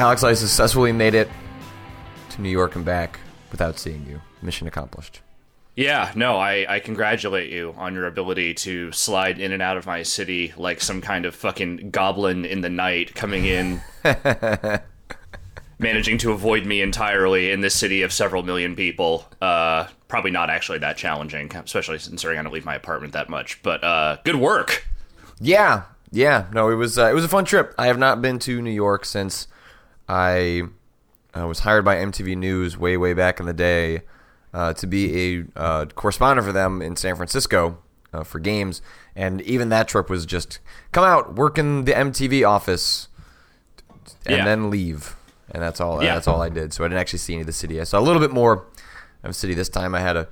Alex, I successfully made it to New York and back without seeing you. Mission accomplished. Yeah, no, I, I congratulate you on your ability to slide in and out of my city like some kind of fucking goblin in the night coming in, managing to avoid me entirely in this city of several million people. Uh, probably not actually that challenging, especially considering I don't leave my apartment that much. But uh, good work. Yeah, yeah. No, it was uh, it was a fun trip. I have not been to New York since I uh, was hired by MTV News way way back in the day uh, to be a uh, correspondent for them in San Francisco uh, for games, and even that trip was just come out, work in the MTV office, and Yeah. then leave, and that's all. Yeah. That's all I did. So I didn't actually see any of the city. I saw a little bit more of the city this time. I had a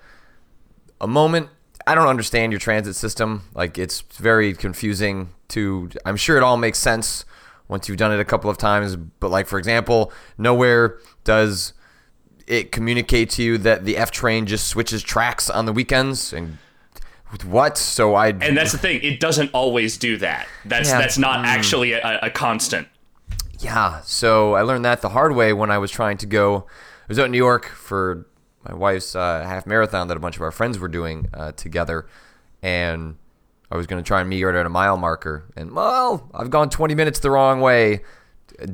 a moment. I don't understand your transit system. Like it's very confusing to I'm sure it all makes sense once you've done it a couple of times, but like for example, nowhere does it communicate to you that the F train just switches tracks on the weekends and what? So I And that's the thing; it doesn't always do that. That's Yeah. that's not actually a, a constant. Yeah, so I learned that the hard way when I was trying to go. I was out in New York for my wife's uh, half marathon that a bunch of our friends were doing uh, together, and I was going to try and meet her at a mile marker. And well, I've gone 20 minutes the wrong way.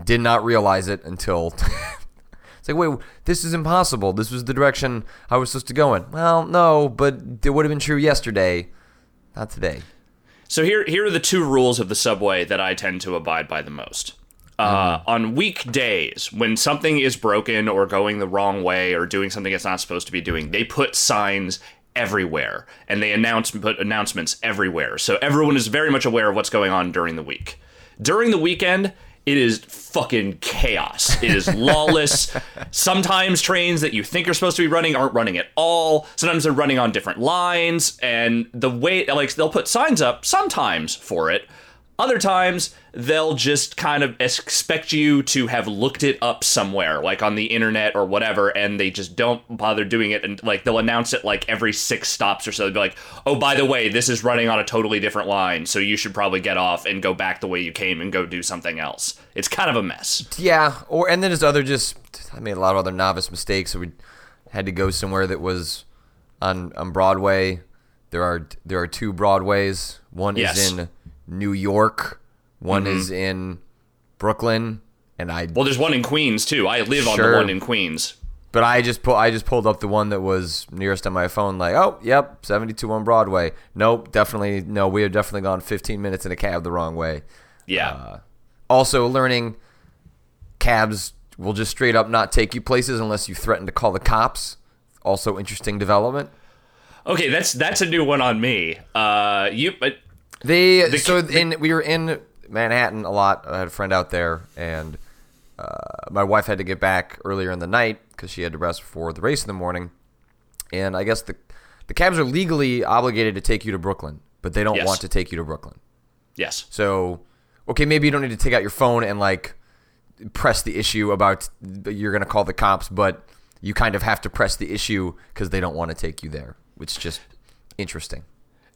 Did not realize it until it's like, wait, this is impossible. This was the direction I was supposed to go in. Well, no, but it would have been true yesterday, not today. So here, here are the two rules of the subway that I tend to abide by the most. Uh, On weekdays, when something is broken or going the wrong way or doing something it's not supposed to be doing, they put signs everywhere and they announce put announcements everywhere, so everyone is very much aware of what's going on during the week. During the weekend, it is fucking chaos. It is lawless. Sometimes trains that you think are supposed to be running aren't running at all. Sometimes they're running on different lines, and the way like they'll put signs up sometimes for it. Other times they'll just kind of expect you to have looked it up somewhere, like on the internet or whatever, and they just don't bother doing it. And like they'll announce it like every six stops or so. They'll be like, "Oh, by the way, this is running on a totally different line, so you should probably get off and go back the way you came and go do something else." It's kind of a mess. Yeah, or and then there's other just I made a lot of other novice mistakes. So we had to go somewhere that was on on Broadway. There are there are two Broadways. One Yes. is in New York. One is in Brooklyn. And I Well, there's one in Queens too. I live on the one in Queens. but I just pull I just pulled up the one that was nearest on my phone. Like oh yep, seventy two on Broadway. Nope, definitely no. We have definitely gone fifteen minutes in a cab the wrong way. Yeah. Uh, Also, learning cabs will just straight up not take you places unless you threaten to call the cops. Also, interesting development. okay, that's that's a new one on me. Uh, you but They The- so in we were in Manhattan a lot. I had a friend out there, and uh, my wife had to get back earlier in the night because she had to rest before the race in the morning. And I guess the the cabs are legally obligated to take you to Brooklyn, but they don't Yes. want to take you to Brooklyn. yes. So, okay, maybe you don't need to take out your phone and like press the issue about you're going to call the cops, but you kind of have to press the issue because they don't want to take you there, It's just interesting.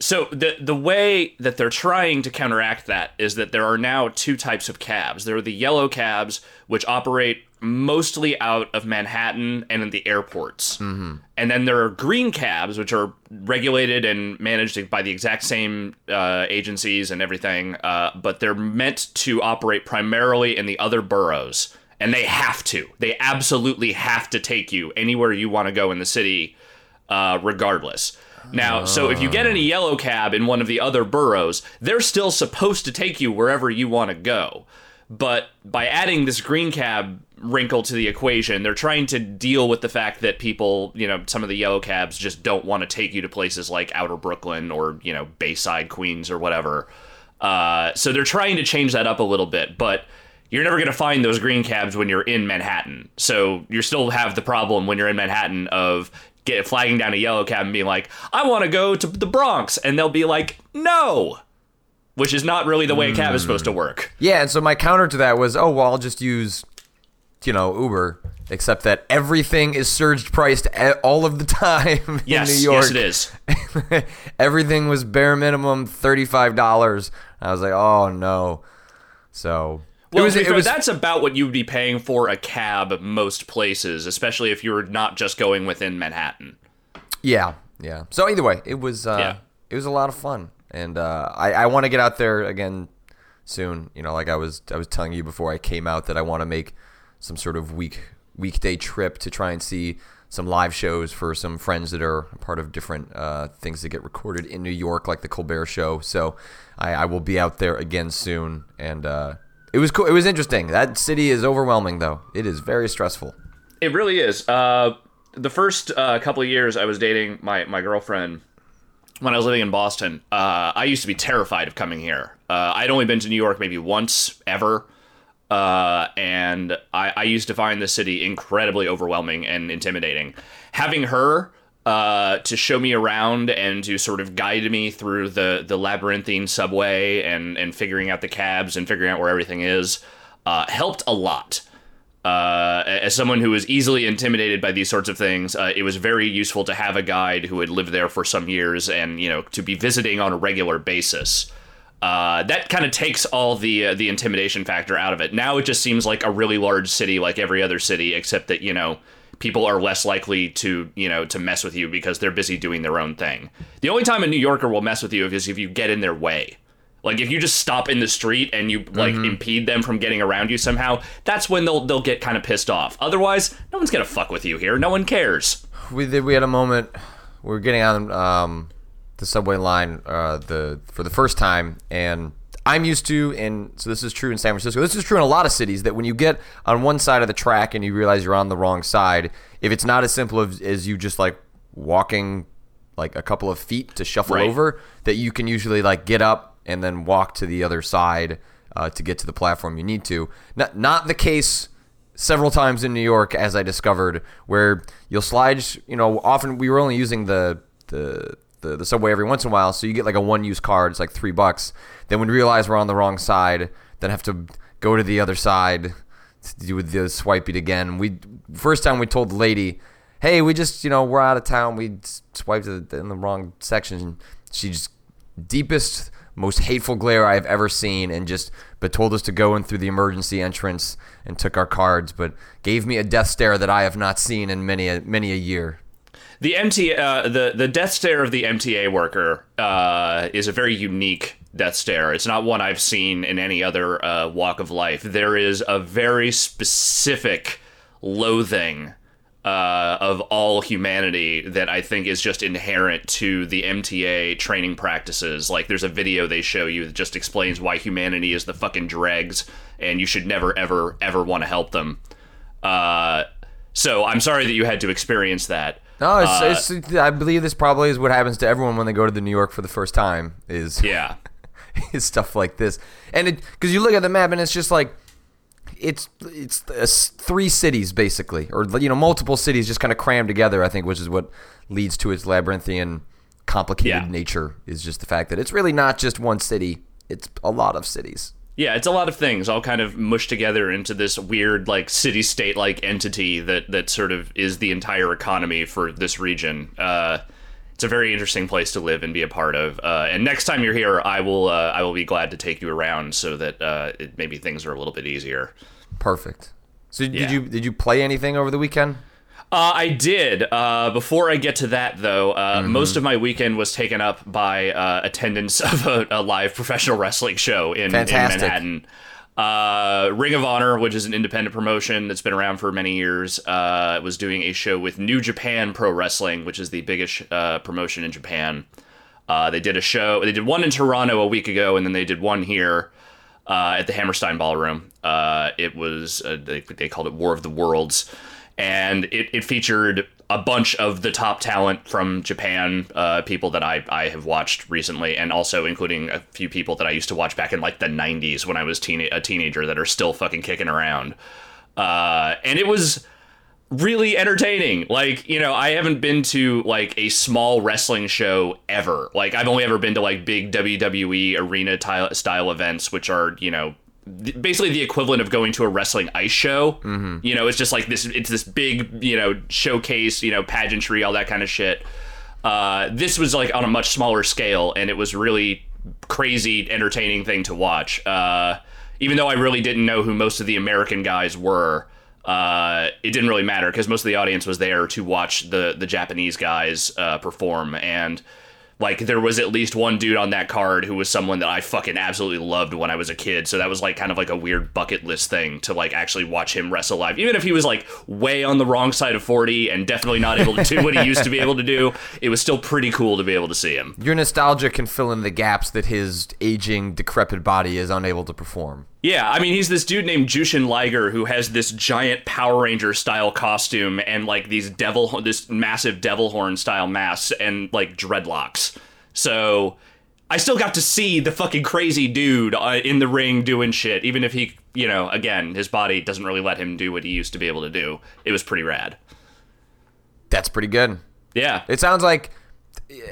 So the the way that they're trying to counteract that is that there are now two types of cabs. There are the yellow cabs, which operate mostly out of Manhattan and in the airports, mm-hmm. and then there are green cabs, which are regulated and managed by the exact same uh, agencies and everything, uh, but they're meant to operate primarily in the other boroughs, and they have to. They absolutely have to take you anywhere you want to go in the city, uh, regardless. Now, so if you get in a yellow cab in one of the other boroughs, they're still supposed to take you wherever you want to go. But by adding this green cab wrinkle to the equation, they're trying to deal with the fact that people, you know, some of the yellow cabs just don't want to take you to places like Outer Brooklyn or, you know, Bayside, Queens, or whatever. Uh, so they're trying to change that up a little bit, but you're never going to find those green cabs when you're in Manhattan. So you still have the problem when you're in Manhattan of get flagging down a yellow cab and being like, "I want to go to the Bronx," and they'll be like, "No," which is not really the way a cab is supposed to hmm. work. Yeah, and so my counter to that was, oh well, I'll just use, you know, Uber, except that everything is surged priced all of the time Yes, in New York. yes, it is. everything was bare minimum thirty five dollars. I was like, oh no. So Well, was- fair, was- that's about what you'd be paying for a cab most places, especially if you were not just going within Manhattan. Yeah, yeah. So either way, it was uh, Yeah. it was a lot of fun, and uh, I I want to get out there again soon. You know, like I was I was telling you before I came out that I want to make some sort of week weekday trip to try and see some live shows for some friends that are part of different uh, things that get recorded in New York, like the Colbert Show. So I, I will be out there again soon, and uh, it was cool. It was interesting. That city is overwhelming, though. It is very stressful. It really is. Uh, the first uh, couple of years I was dating my, my girlfriend when I was living in Boston, uh, I used to be terrified of coming here. Uh, I'd only been to New York maybe once ever. Uh, and I, I used to find the city incredibly overwhelming and intimidating. Having her uh, to show me around and to sort of guide me through the, the labyrinthine subway and, and figuring out the cabs and figuring out where everything is uh, helped a lot. Uh, as someone who was easily intimidated by these sorts of things, uh, it was very useful to have a guide who had lived there for some years and you know to be visiting on a regular basis. Uh, that kind of takes all the the intimidation factor out of it. Now it just seems like a really large city, like every other city, except that you know people are less likely to you know to mess with you because they're busy doing their own thing. The only time a New Yorker will mess with you is if you get in their way. Like if you just stop in the street and you like impede them from getting around you somehow, that's when they'll they'll get kind of pissed off. Otherwise, no one's gonna fuck with you here. No one cares. we did, we had a moment we were getting on um, the subway line uh, the for the first time and I'm used to and so this is true in San Francisco this is true in a lot of cities that when you get on one side of the track and you realize you're on the wrong side if it's not as simple as, as you just like walking like a couple of feet to shuffle Right. over that you can usually like get up and then walk to the other side uh, to get to the platform you need to not, not the case several times in New York, as I discovered, where you'll slide. You know, often we were only using the the the, the subway every once in a while, so you get like a one use card. It's like three bucks. Then we realize we're on the wrong side, then have to go to the other side to do the swipe it again. We first time we told the lady, "Hey, we just you know we're out of town. We swiped in the wrong section." She just deepest, most hateful glare I've ever seen, and just but told us to go in through the emergency entrance and took our cards, but gave me a death stare that I have not seen in many a many a year. The MT uh, the the death stare of the MTA worker uh, is a very unique death stare. It's not one I've seen in any other uh, walk of life. There is a very specific loathing uh, of all humanity that I think is just inherent to the MTA training practices. Like, there's a video they show you that just explains why humanity is the fucking dregs, and you should never, ever, ever want to help them. Uh, so I'm sorry that you had to experience that. No, it's, it's, I believe this probably is what happens to everyone when they go to the New York for the first time. Is Yeah. is stuff like this, and it because you look at the map and it's just like it's it's uh, three cities basically, or you know multiple cities just kind of crammed together. I think, which is what leads to its labyrinthian, complicated Yeah. nature. Is just the fact that it's really not just one city; it's a lot of cities. Yeah, it's a lot of things all kind of mushed together into this weird like city state like entity that that sort of is the entire economy for this region. Uh, it's a very interesting place to live and be a part of. Uh, and next time you're here, I will uh, I will be glad to take you around so that uh, it, maybe things are a little bit easier. Perfect. So Yeah. did you did you play anything over the weekend? Uh, I did. Uh, before I get to that, though, uh, Mm-hmm. most of my weekend was taken up by uh, attendance of a, a live professional wrestling show in, in Manhattan. Uh, Ring of Honor, which is an independent promotion that's been around for many years, uh, was doing a show with New Japan Pro Wrestling, which is the biggest uh, promotion in Japan. Uh, they did a show. They did one in Toronto a week ago, and then they did one here uh, at the Hammerstein Ballroom. Uh, it was uh, they, they called it War of the Worlds, and it, it featured a bunch of the top talent from Japan, uh, people that I, I have watched recently, and also including a few people that I used to watch back in like the '90s when I was teen- a teenager that are still fucking kicking around. Uh, and it was really entertaining. Like, you know, I haven't been to like a small wrestling show ever. Like, I've only ever been to like big WWE arena tile- style events, which are, you know, th- basically the equivalent of going to a wrestling ice show. Mm-hmm. You know, it's just like this, it's this big, you know, showcase, you know, pageantry, all that kind of shit. Uh, this was like on a much smaller scale, and it was really crazy, entertaining thing to watch. Uh, even though I really didn't know who most of the American guys were. Uh, it didn't really matter because most of the audience was there to watch the the Japanese guys uh, perform, and like there was at least one dude on that card who was someone that I fucking absolutely loved when I was a kid. So that was like kind of like a weird bucket list thing to like actually watch him wrestle live. Even if he was like way on the wrong side of 40 and definitely not able to do what he used to be able to do, it was still pretty cool to be able to see him. Your nostalgia can fill in the gaps that his aging, decrepit body is unable to perform. Yeah, I mean, he's this dude named Jushin Liger who has this giant Power Ranger style costume and like these devil, this massive devil horn style mask and like dreadlocks. So I still got to see the fucking crazy dude uh, in the ring doing shit, even if he, you know, again, his body doesn't really let him do what he used to be able to do. It was pretty rad. That's pretty good. Yeah. It sounds like,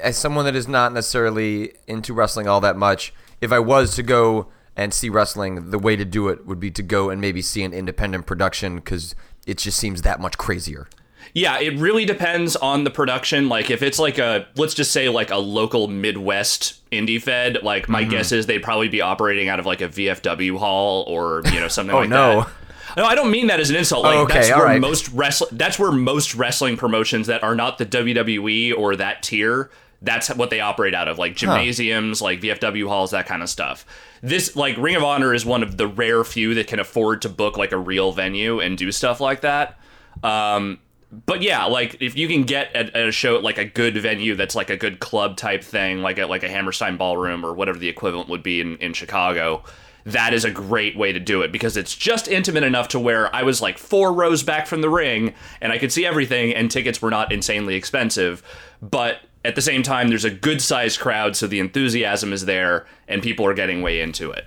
as someone that is not necessarily into wrestling all that much, if I was to go and see wrestling, the way to do it would be to go and maybe see an independent production because it just seems that much crazier. Yeah, it really depends on the production. Like if it's like a let's just say like a local Midwest indie fed, like my mm-hmm. guess is they'd probably be operating out of like a VFW hall or, you know, something Oh, like no. that. No, I don't mean that as an insult. Like Oh, okay, that's all where right. most wrestling that's where most wrestling promotions that are not the WWE or that tier, that's what they operate out of, like gymnasiums, like VFW halls, that kind of stuff. This like Ring of Honor is one of the rare few that can afford to book like a real venue and do stuff like that. Um, but yeah, like if you can get at, at a show like a good venue that's like a good club type thing, like a like a Hammerstein Ballroom or whatever the equivalent would be in, in Chicago, that is a great way to do it because it's just intimate enough to where I was like four rows back from the ring and I could see everything and tickets were not insanely expensive, but at the same time there's a good sized crowd so the enthusiasm is there and people are getting way into it.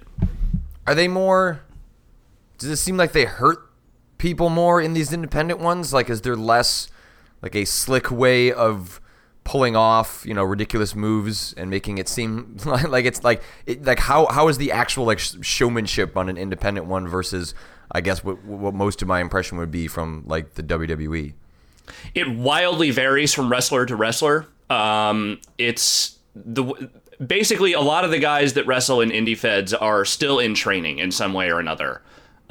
Are they more? Does it seem like they hurt people more in these independent ones? Like, is there less like a slick way of pulling off, you know, ridiculous moves and making it seem like it's like it, like how how is the actual like showmanship on an independent one versus I guess what what most of my impression would be from like the? WWE. it wildly varies from wrestler to wrestler. Um, it's the basically a lot of the guys that wrestle in indie feds are still in training in some way or another.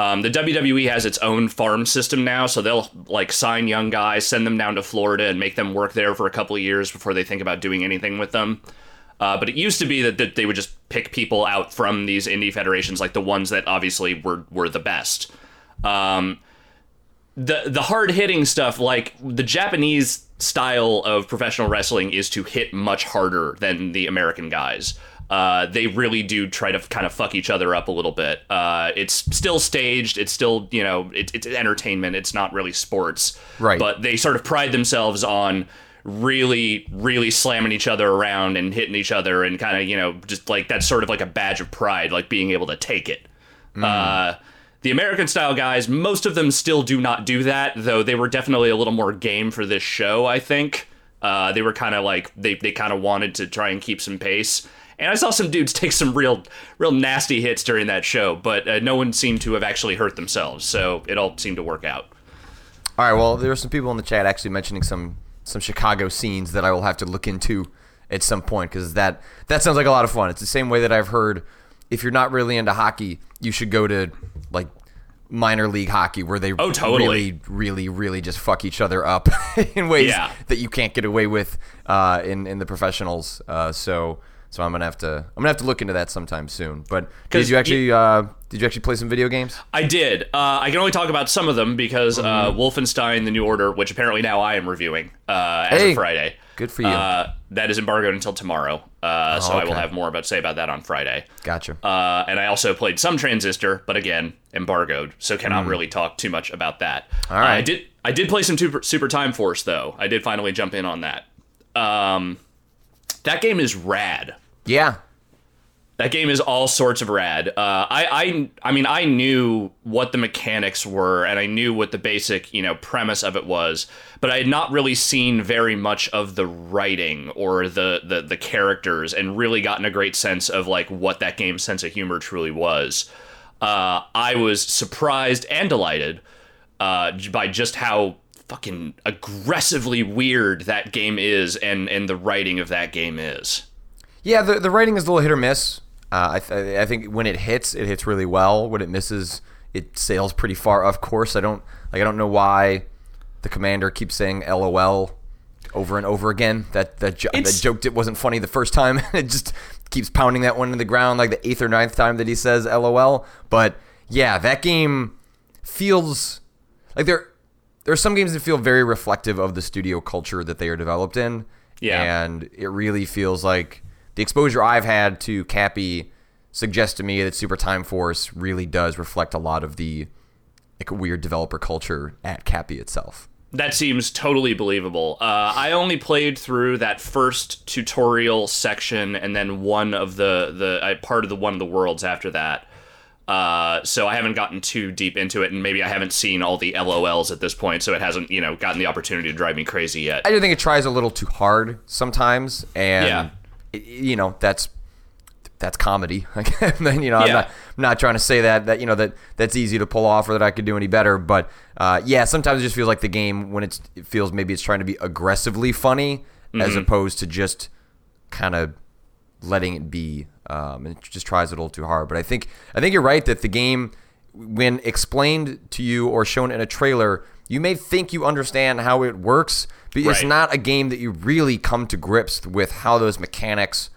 Um, the WWE has its own farm system now, so they'll like sign young guys, send them down to Florida, and make them work there for a couple years before they think about doing anything with them. Uh, but it used to be that, that they would just pick people out from these indie federations, like the ones that obviously were were the best. Um, the the hard hitting stuff like the Japanese style of professional wrestling is to hit much harder than the American guys. Uh, they really do try to kind of fuck each other up a little bit. Uh, it's still staged. It's still you know it, it's entertainment. It's not really sports. Right. But they sort of pride themselves on really really slamming each other around and hitting each other and kind of you know just like that's sort of like a badge of pride like being able to take it. Uh, the American style guys, most of them still do not do that, though they were definitely a little more game for this show, I think. Uh, they were kind of like, they, they kind of wanted to try and keep some pace. And I saw some dudes take some real, real nasty hits during that show, but uh, no one seemed to have actually hurt themselves, so it all seemed to work out. All right. Well, there were some people in the chat actually mentioning some some Chicago scenes that I will have to look into at some point because that that sounds like a lot of fun. It's the same way that I've heard if you're not really into hockey, you should go to like minor league hockey where they Oh, totally. really, really, really just fuck each other up in ways Yeah. that you can't get away with uh, in in the professionals. Uh, so. So I'm gonna have to I'm gonna have to look into that sometime soon. But did you actually uh, did you actually play some video games? I did. Uh, I can only talk about some of them because uh, Wolfenstein: The New Order, which apparently now I am reviewing uh, as Hey, of Friday. good for you. Uh, that is embargoed until tomorrow, uh, so I will have more about to say about that on Friday. Gotcha. Uh, and I also played some Transistor, but again, embargoed, so cannot really talk too much about that. All right. I did. I did play some Super, Super Time Force though. I did finally jump in on that. Um, that game is rad. yeah. That game is all sorts of rad. Uh, I, I, I mean, I knew what the mechanics were, and I knew what the basic, you know, premise of it was, but I had not really seen very much of the writing or the, the the characters, and really gotten a great sense of like what that game's sense of humor truly was. Uh, I was surprised and delighted uh, by just how fucking aggressively weird that game is, and and the writing of that game is. Yeah, the the writing is a little hit or miss. Uh, I, th- I think when it hits, it hits really well. When it misses, it sails pretty far. Of course, I don't like. I don't know why the commander keeps saying "LOL" over and over again. That that, jo- that joke it wasn't funny the first time. it just keeps pounding that one in the ground like the eighth or ninth time that he says "LOL." But yeah, that game feels like there. There are some games that feel very reflective of the studio culture that they are developed in. Yeah. And it really feels like the exposure I've had to Capy suggests to me that Super Time Force really does reflect a lot of the like weird developer culture at Capy itself. That seems totally believable. Uh, I only played through that first tutorial section and then one of the the uh, part of the one of the worlds after that. Uh, so I haven't gotten too deep into it, and maybe I haven't seen all the LOLs at this point, so it hasn't you know gotten the opportunity to drive me crazy yet. I do think it tries a little too hard sometimes, and Yeah. it- you know that's that's comedy. Then you know, I'm not I'm not trying to say that that you know that that's easy to pull off or that I could do any better, but uh, yeah, sometimes it just feels like the game when it's it feels maybe it's trying to be aggressively funny as Mm-hmm. opposed to just kind of letting it be. Um, and it just tries it a little too hard. But I think I think you're right that the game, when explained to you or shown in a trailer, you may think you understand how it works, but it's not a game that you really come to grips with how those mechanics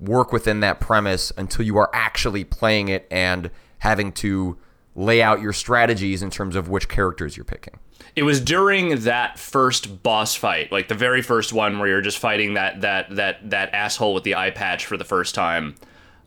work within that premise until you are actually playing it and having to lay out your strategies in terms of which characters you're picking. It was during that first boss fight, like the very first one, where you're just fighting that that that that asshole with the eye patch for the first time.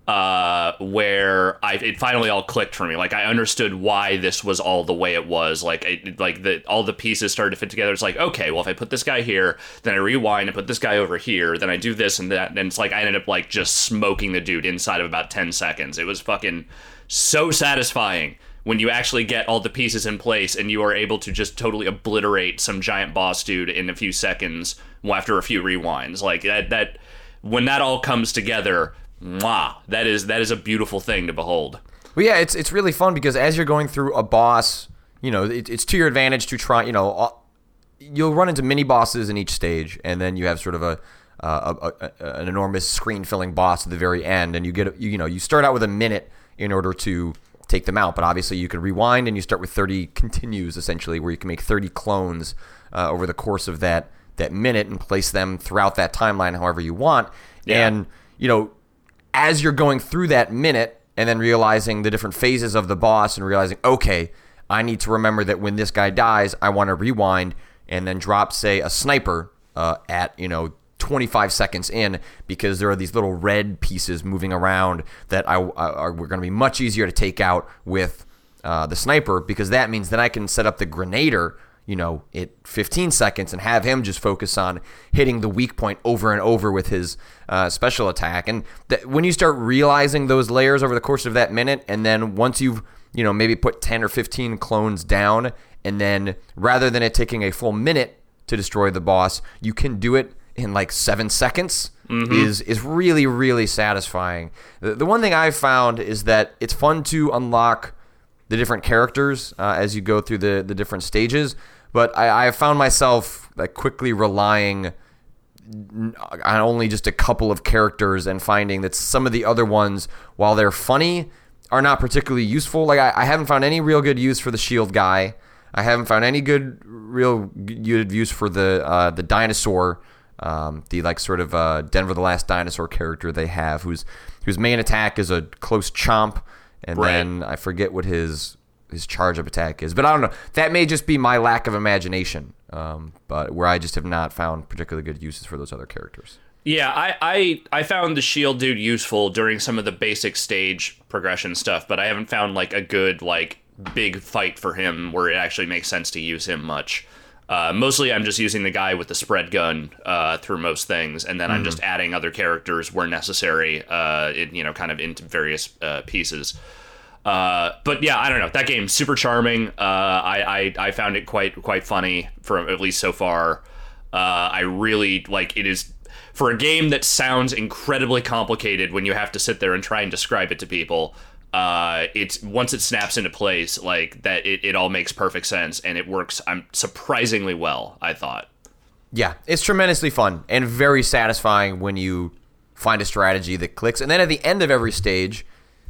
Uh, where I it finally all clicked for me. Like I understood why this was all the way it was. Like like the all the pieces started to fit together. It's like okay, well if I put this guy here, then I rewind and put this guy over here, then I do this and that, and it's like I ended up like just smoking the dude inside of about ten seconds. It was fucking so satisfying when you actually get all the pieces in place and you are able to just totally obliterate some giant boss dude in a few seconds after a few rewinds like that that when that all comes together mwah, that is that is a beautiful thing to behold Well, yeah, it's it's really fun because as you're going through a boss, you know, it, it's to your advantage to try. You know, you'll run into mini bosses in each stage, and then you have sort of a, uh, a, a, an enormous screen filling boss at the very end, and you get you know you start out with a minute in order to take them out, but obviously you can rewind and you start with 30 continues essentially, where you can make 30 clones uh, over the course of that that minute and place them throughout that timeline however you want, Yeah. and you know as you're going through that minute and then realizing the different phases of the boss and realizing, okay, I need to remember that when this guy dies, I want to rewind and then drop, say, a sniper uh, at, you know, 25 seconds in because there are these little red pieces moving around that I, I are going to be much easier to take out with uh, the sniper because that means that I can set up the grenader you know, at 15 seconds and have him just focus on hitting the weak point over and over with his uh, special attack. And when you start realizing those layers over the course of that minute, and then once you've, you know, maybe put 10 or 15 clones down, and then rather than it taking a full minute to destroy the boss, you can do it in like seven seconds. Is is really really satisfying. The, the one thing I've found is that it's fun to unlock the different characters uh, as you go through the, the different stages. But I, I have found myself like quickly relying on only just a couple of characters and finding that some of the other ones, while they're funny, are not particularly useful. Like I, I haven't found any real good use for the shield guy. I haven't found any good, real good use for the uh, the dinosaur, um, the like sort of uh, Denver the Last Dinosaur character they have, whose whose main attack is a close chomp, and Right. then I forget what his his charge up attack is. But I don't know. That may just be my lack of imagination. Um, but where I just have not found particularly good uses for those other characters. Yeah, I, I I found the shield dude useful during some of the basic stage progression stuff, but I haven't found like a good like big fight for him where it actually makes sense to use him much. Uh, mostly, I'm just using the guy with the spread gun uh, through most things, and then I'm just adding other characters where necessary. Uh, it, you know, kind of into various uh, pieces. Uh, but yeah, I don't know. That game's super charming. Uh, I, I I found it quite quite funny for at least so far. Uh, I really like it is for a game that sounds incredibly complicated when you have to sit there and try and describe it to people. Uh, it's once it snaps into place, like that, it, it all makes perfect sense and it works. I'm surprisingly well. I thought. Yeah, it's tremendously fun and very satisfying when you find a strategy that clicks. And then at the end of every stage,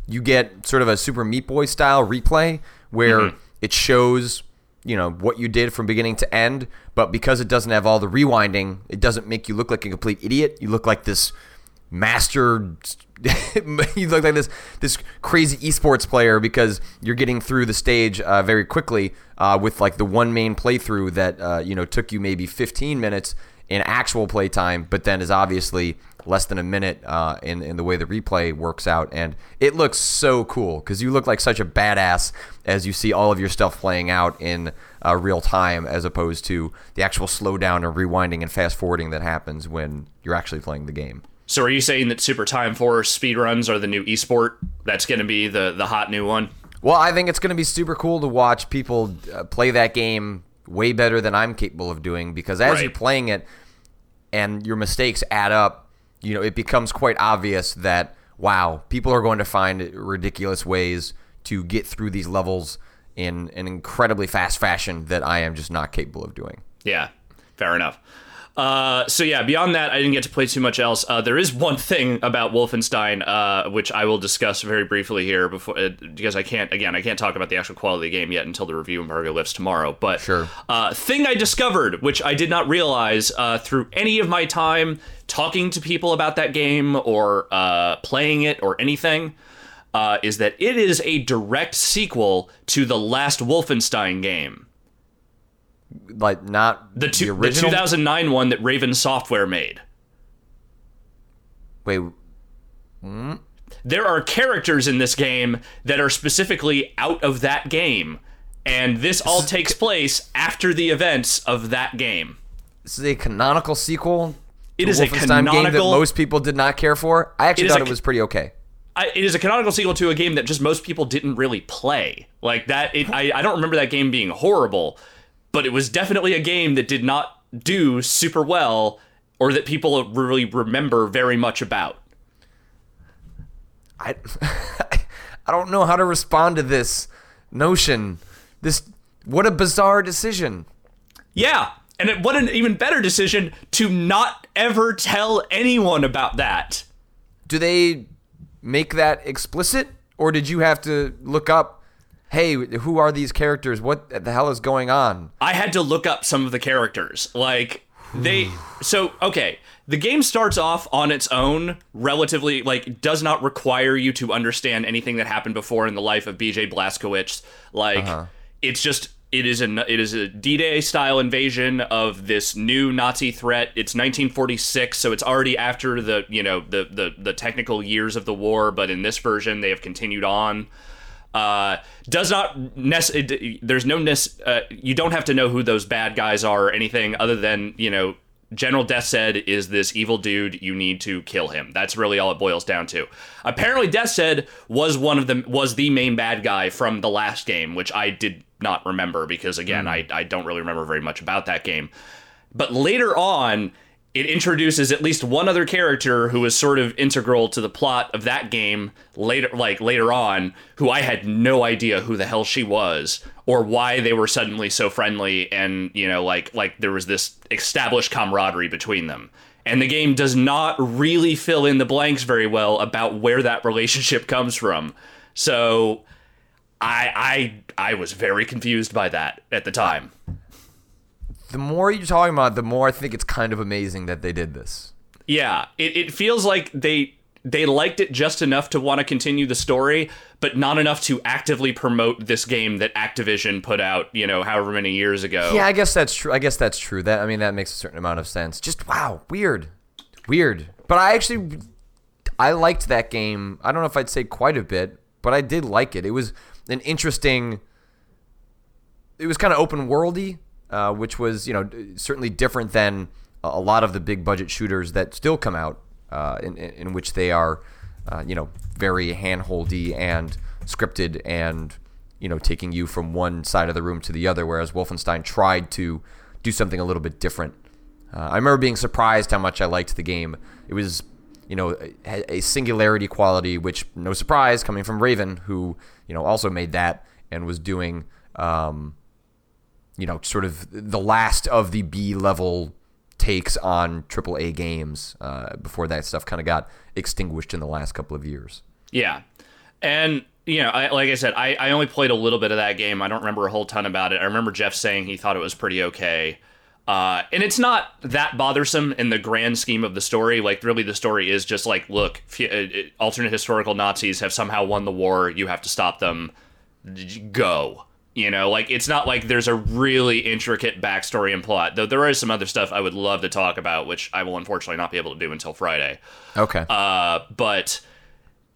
you get sort of a Super Meat Boy style replay where Mm-hmm. it shows you know what you did from beginning to end but because it doesn't have all the rewinding it doesn't make you look like a complete idiot you look like this master you look like this this crazy esports player because you're getting through the stage uh, very quickly uh, with like the one main playthrough that uh, you know took you maybe 15 minutes in actual playtime, but then is obviously less than a minute uh, in in the way the replay works out, and it looks so cool because you look like such a badass as you see all of your stuff playing out in uh, real time, as opposed to the actual slowdown and rewinding and fast forwarding that happens when you're actually playing the game. So are you saying that Super Time Force speedruns are the new esport? That's going to be the the hot new one? Well, I think it's going to be super cool to watch people uh, play that game way better than I'm capable of doing because as Right. you're playing it and your mistakes add up, you know, it becomes quite obvious that wow, people are going to find ridiculous ways to get through these levels in an incredibly fast fashion that I am just not capable of doing. Yeah, fair enough. Uh, so yeah, beyond that, I didn't get to play too much else. Uh, there is one thing about Wolfenstein, uh, which I will discuss very briefly here before, uh, because I can't, again, I can't talk about the actual quality of the game yet until the review embargo lifts tomorrow. But Sure. uh, thing I discovered, which I did not realize uh, through any of my time talking to people about that game or uh, playing it or anything, uh, is that it is a direct sequel to the last Wolfenstein game. Like not The, two, the, original. 2009 one that Raven Software made. Wait, There are characters in this game that are specifically out of that game, and this all takes place after the events of that game. this is a canonical sequel. It is a Wolfenstein game that most people did not care for. I actually is thought a it was pretty okay. I, it is a canonical sequel to a game that just most people didn't really play. Like that, it, I, I don't remember that game being horrible, but it was definitely a game that did not do super well, or that people really remember very much about. I I don't know how to respond to this notion. This what a bizarre decision. Yeah, and it, what an even better decision to not ever tell anyone about that. Do they make that explicit or did you have to look up hey, who are these characters? What the hell is going on? I had to look up some of the characters. Like they so okay, the game starts off on its own, relatively like does not require you to understand anything that happened before in the life of BJ Blazkowicz. Like uh-huh. it's just it is an it is a D-Day style invasion of this new Nazi threat. It's 1946, so it's already after the, you know, the the the technical years of the war, but in this version they have continued on uh, does not nec- it- there's no nec- uh, you don't have to know who those bad guys are or anything other than you know General Deathshead is this evil dude? You need to kill him. That's really all it boils down to. Apparently Deathshead was one of them was the main bad guy from the last game which I did not remember because again I, I don't really remember very much about that game. But later on it introduces at least one other character who is sort of integral to the plot of that game later like later on who I had no idea who the hell she was or why they were suddenly so friendly and you know like like there was this established camaraderie between them. And the game does not really fill in the blanks very well about where that relationship comes from. So I I I was very confused by that at the time The more you're talking about, the more I think it's kind of amazing that they did this. Yeah, it, it feels like they they liked it just enough to want to continue the story, but not enough to actively promote this game that Activision put out, you know, however many years ago. Yeah, I guess that's true. I guess that's true. That I mean, that makes a certain amount of sense. Just wow, weird, weird. But I actually, I liked that game. I don't know if I'd say quite a bit, but I did like it. It was an interesting. It was kind of open worldy, uh, which was you know certainly different than a lot of the big budget shooters that still come out, uh, in, in which they are, uh, you know, very handholdy and scripted and you know taking you from one side of the room to the other. Whereas Wolfenstein tried to do something a little bit different. Uh, I remember being surprised how much I liked the game. It was, you know, a, a Singularity quality, which no surprise coming from Raven, who you know also made that and was doing, um, you know, sort of the last of the B level takes on AAA games uh, before that stuff kind of got extinguished in the last couple of years. Yeah, and you know, I, like I said, I, I only played a little bit of that game. I don't remember a whole ton about it. I remember Jeff saying he thought it was pretty okay. Uh, and it's not that bothersome in the grand scheme of the story. Like, really, the story is just like, look, uh, uh, alternate historical Nazis have somehow won the war. You have to stop them. Go. You know, like it's not like there's a really intricate backstory and plot. Though there is some other stuff I would love to talk about, which I will unfortunately not be able to do until Friday. Okay. Uh, but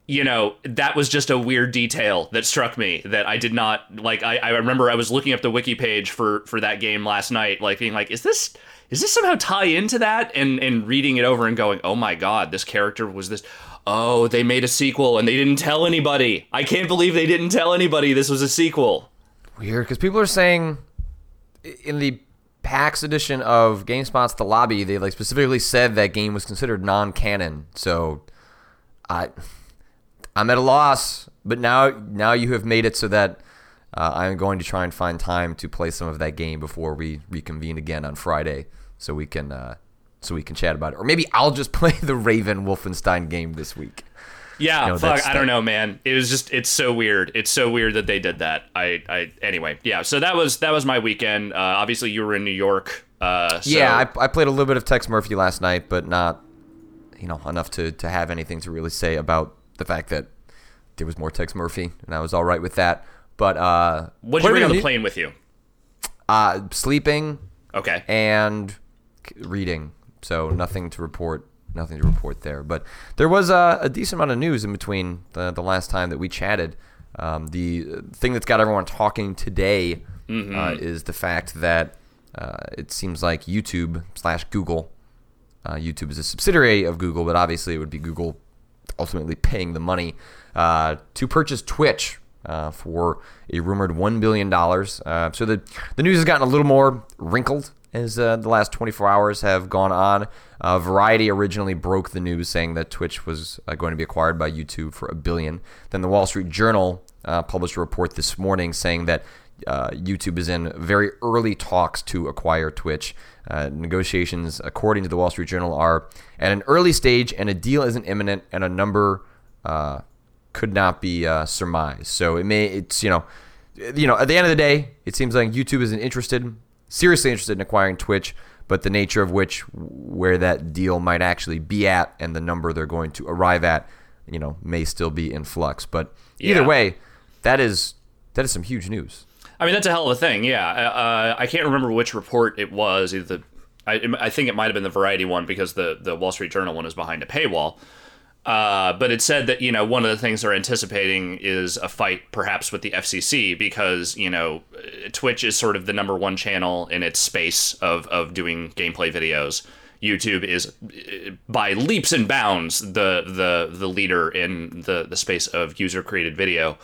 you know, that was just a weird detail that struck me that I did not like. I, I remember I was looking up the wiki page for for that game last night, like being like, is this is this somehow tie into that? And and reading it over and going, oh my god, this character was this. Oh, they made a sequel and they didn't tell anybody. I can't believe they didn't tell anybody this was a sequel. Weird, because people are saying in the PAX edition of GameSpot's The Lobby, they like specifically said that game was considered non-canon. So, I. I'm at a loss, but now now you have made it so that uh, I'm going to try and find time to play some of that game before we reconvene again on Friday, so we can uh, so we can chat about it. Or maybe I'll just play the Raven Wolfenstein game this week. Yeah, you know, fuck, I don't know, man. It was just it's so weird. It's so weird that they did that. I I anyway, yeah. So that was that was my weekend. Uh, obviously, you were in New York. Uh, so. Yeah, I, I played a little bit of Tex Murphy last night, but not you know enough to to have anything to really say about the fact that there was more Tex Murphy, and I was all right with that. But uh, what did you bring on the plane with you? Uh, sleeping. Okay. And reading. So nothing to report. Nothing to report there. But there was a, a decent amount of news in between the, the last time that we chatted. Um, the thing that's got everyone talking today mm-hmm. uh, is the fact that uh, it seems like YouTube slash Google. Uh, YouTube is a subsidiary of Google, but obviously it would be Google ultimately paying the money uh, to purchase Twitch uh, for a rumored $1 billion. Uh, so the, the news has gotten a little more wrinkled as uh, the last 24 hours have gone on. Uh, Variety originally broke the news saying that Twitch was uh, going to be acquired by YouTube for a billion. Then the Wall Street Journal published a report this morning saying that YouTube is in very early talks to acquire Twitch. negotiations, according to the Wall Street Journal, are at an early stage and a deal isn't imminent and a number could not be uh, surmised. So it may it's you know you know at the end of the day, it seems like YouTube isn't interested, seriously interested in acquiring Twitch, but the nature of which where that deal might actually be at and the number they're going to arrive at, you know, may still be in flux. But either yeah. way, that is that is some huge news. I mean, that's a hell of a thing. Yeah, uh, I can't remember which report it was. Either the, I, I think it might have been the Variety one because the the Wall Street Journal one is behind a paywall. Uh, but it said that you know one of the things they're anticipating is a fight perhaps with the FCC because you know Twitch is sort of the number one channel in its space of of doing gameplay videos. YouTube is by leaps and bounds the the the leader in the the space of user created video.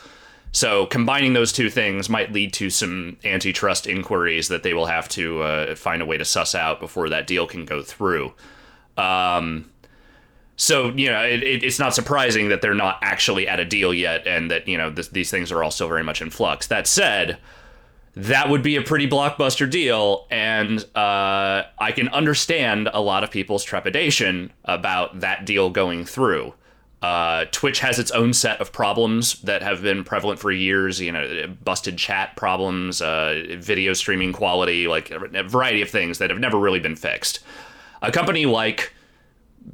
So combining those two things might lead to some antitrust inquiries that they will have to uh, find a way to suss out before that deal can go through. Um, so you know, it, it, it's not surprising that they're not actually at a deal yet, and that you know this, these things are all still very much in flux. That said, that would be a pretty blockbuster deal, and uh, I can understand a lot of people's trepidation about that deal going through. Uh, Twitch has its own set of problems that have been prevalent for years. You know, busted chat problems, uh, video streaming quality, like a variety of things that have never really been fixed. A company like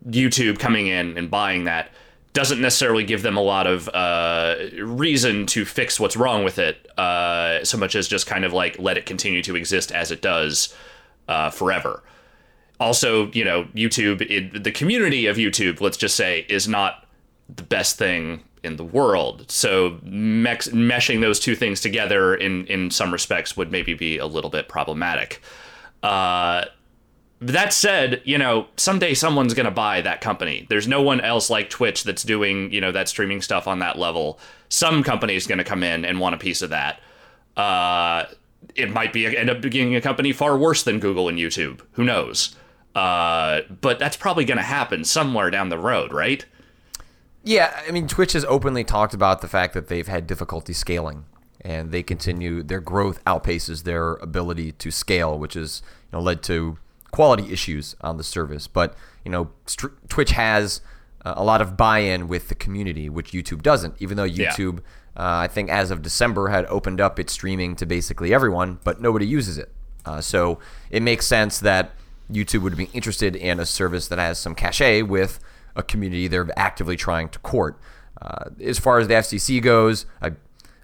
YouTube coming in and buying that doesn't necessarily give them a lot of uh, reason to fix what's wrong with it, uh, so much as just kind of like let it continue to exist as it does uh, forever. Also, you know, YouTube, it, the community of YouTube, let's just say, is not the best thing in the world. So mex- meshing those two things together in in some respects would maybe be a little bit problematic. That said, you know, someday someone's going to buy that company. There's no one else like Twitch that's doing, you know, that streaming stuff on that level. Some company is going to come in and want a piece of that. Uh, it might be end up being a company far worse than Google and YouTube. Who knows? Uh, but that's probably going to happen somewhere down the road, right? Yeah, I mean, Twitch has openly talked about the fact that they've had difficulty scaling, and they continue their growth outpaces their ability to scale, which has you know led to quality issues on the service. But you know, St- Twitch has uh, a lot of buy-in with the community, which YouTube doesn't. Even though Yeah. YouTube, uh, I think as of December, had opened up its streaming to basically everyone, but nobody uses it. Uh, so it makes sense that YouTube would be interested in a service that has some cachet with a community they're actively trying to court. Uh, as far as the FCC goes, I,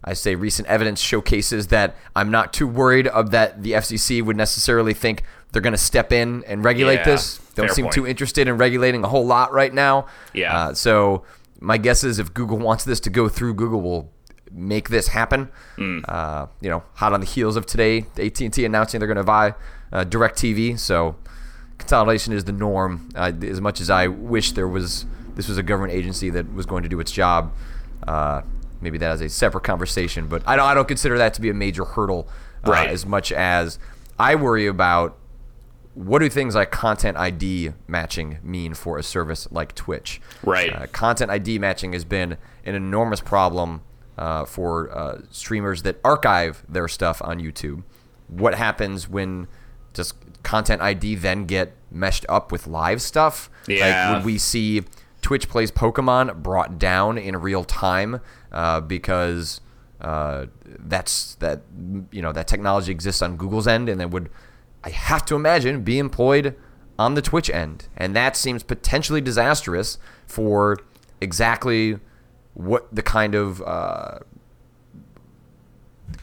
I say recent evidence showcases that I'm not too worried of that the FCC would necessarily think they're going to step in and regulate Yeah, this. Don't seem point. too interested in regulating a whole lot right now. Yeah. Uh, so my guess is if Google wants this to go through, Google will make this happen. Hmm. Uh, you know, hot on the heels of today, AT&T announcing they're going to buy uh, DirecTV. So consolidation is the norm. Uh, as much as I wish there was this was a government agency that was going to do its job, uh, maybe that is a separate conversation. But I don't I don't consider that to be a major hurdle uh, Right. as much as I worry about what do things like content ID matching mean for a service like Twitch? Right. Uh, content ID matching has been an enormous problem uh, for uh, streamers that archive their stuff on YouTube. What happens when does content ID then get meshed up with live stuff? Yeah. Like, would we see Twitch plays Pokemon brought down in real time uh, because uh, that's that you know that technology exists on Google's end, and then would I have to imagine be employed on the Twitch end, and that seems potentially disastrous for exactly what the kind of uh,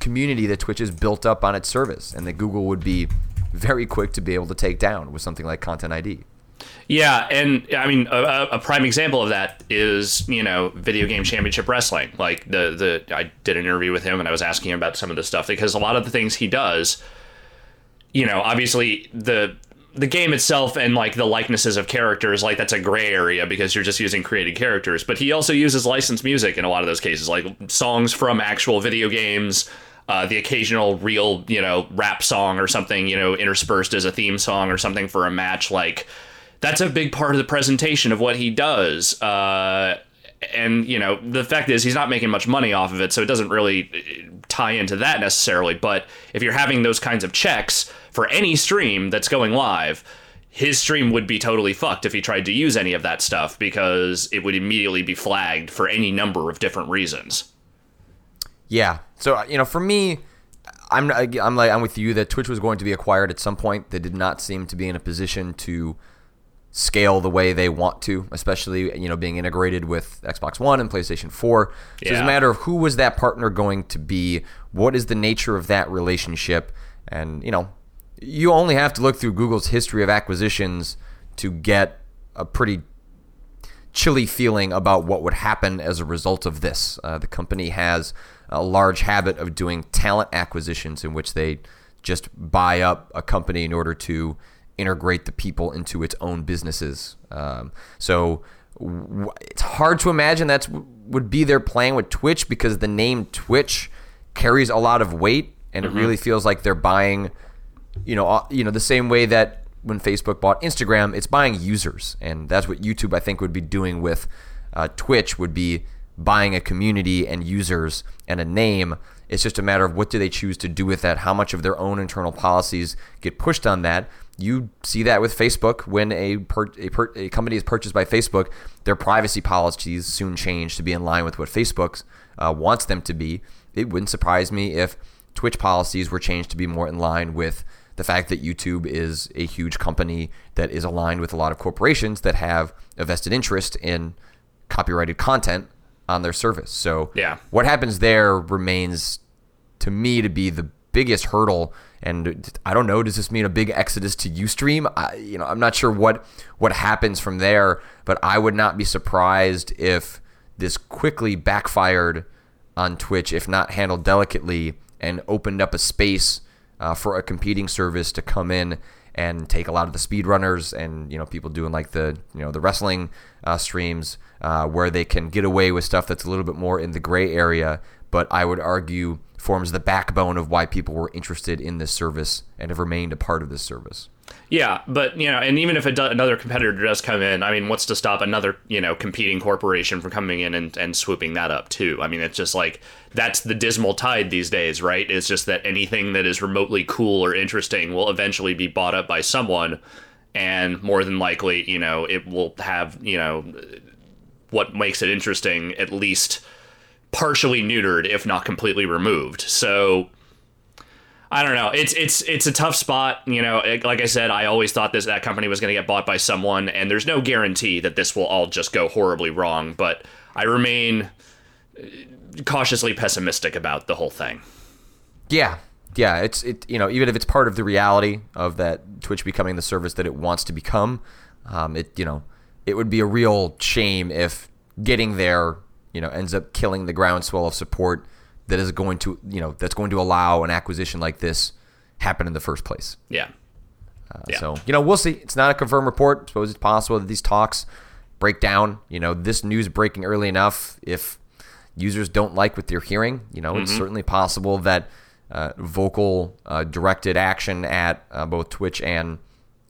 community that Twitch has built up on its service, and that Google would be very quick to be able to take down with something like Content ID. Yeah, and I mean a, a- prime example of that is you know video game championship wrestling. Like the the I did an interview with him and I was asking him about some of the stuff because a lot of the things he does, you know, obviously the the game itself and like the likenesses of characters like that's a gray area because you're just using created characters but he also uses licensed music in a lot of those cases like songs from actual video games uh, the occasional real you know rap song or something you know interspersed as a theme song or something for a match like that's a big part of the presentation of what he does uh, and you know the fact is he's not making much money off of it so it doesn't really uh, tie into that necessarily but if you're having those kinds of checks for any stream that's going live his stream would be totally fucked if he tried to use any of that stuff because it would immediately be flagged for any number of different reasons Yeah. So uh, you know, for me, I'm I'm like I'm with you that Twitch was going to be acquired at some point. They did not seem to be in a position to scale the way they want to, especially you know being integrated with Xbox One and PlayStation 4. So it's a matter of who was that partner going to be, what is the nature of that relationship, and you know, you only have to look through Google's history of acquisitions to get a pretty chilly feeling about what would happen as a result of this. Uh, the company has a large habit of doing talent acquisitions in which they just buy up a company in order to integrate the people into its own businesses. Um, so w- it's hard to imagine that's would be their plan with Twitch because the name Twitch carries a lot of weight, and it really feels like they're buying you know, you know, the same way that when Facebook bought Instagram, it's buying users, and that's what YouTube I think would be doing with uh, Twitch would be buying a community and users and a name. It's just a matter of what do they choose to do with that, how much of their own internal policies get pushed on that. You see that with Facebook when a per, a, per, a company is purchased by Facebook, their privacy policies soon change to be in line with what Facebook uh, wants them to be. It wouldn't surprise me if Twitch policies were changed to be more in line with the fact that YouTube is a huge company that is aligned with a lot of corporations that have a vested interest in copyrighted content on their service. So Yeah. what happens there remains to me to be the biggest hurdle and I don't know does this mean a big exodus to Ustream? I, you know I'm not sure what what happens from there but I would not be surprised if this quickly backfired on Twitch if not handled delicately and opened up a space uh, for a competing service to come in and take a lot of the speedrunners and you know people doing like the you know the wrestling uh, streams uh, where they can get away with stuff that's a little bit more in the gray area. But I would argue forms the backbone of why people were interested in this service and have remained a part of this service. Yeah, but you know, and even if another competitor does come in, I mean, what's to stop another you know competing corporation from coming in and, and swooping that up too? I mean, it's just like that's the dismal tide these days, right? It's just that anything that is remotely cool or interesting will eventually be bought up by someone, and more than likely, you know, it will have you know what makes it interesting at least partially neutered, if not completely removed. So I don't know. It's it's it's a tough spot. You know, like I said, I always thought this that company was going to get bought by someone, and there's no guarantee that this will all just go horribly wrong. But I remain cautiously pessimistic about the whole thing. Yeah, yeah. It's it. You know, even if it's part of the reality of that Twitch becoming the service that it wants to become, um, it you know, it would be a real shame if getting there, you know, ends up killing the groundswell of support that is going to you know that's going to allow an acquisition like this happen in the first place. Yeah. Uh, yeah. So you know we'll see. It's not a confirmed report. I suppose it's possible that these talks break down. You know this news breaking early enough. If users don't like what they're hearing, you know mm-hmm. it's certainly possible that uh, vocal uh, directed action at uh, both Twitch and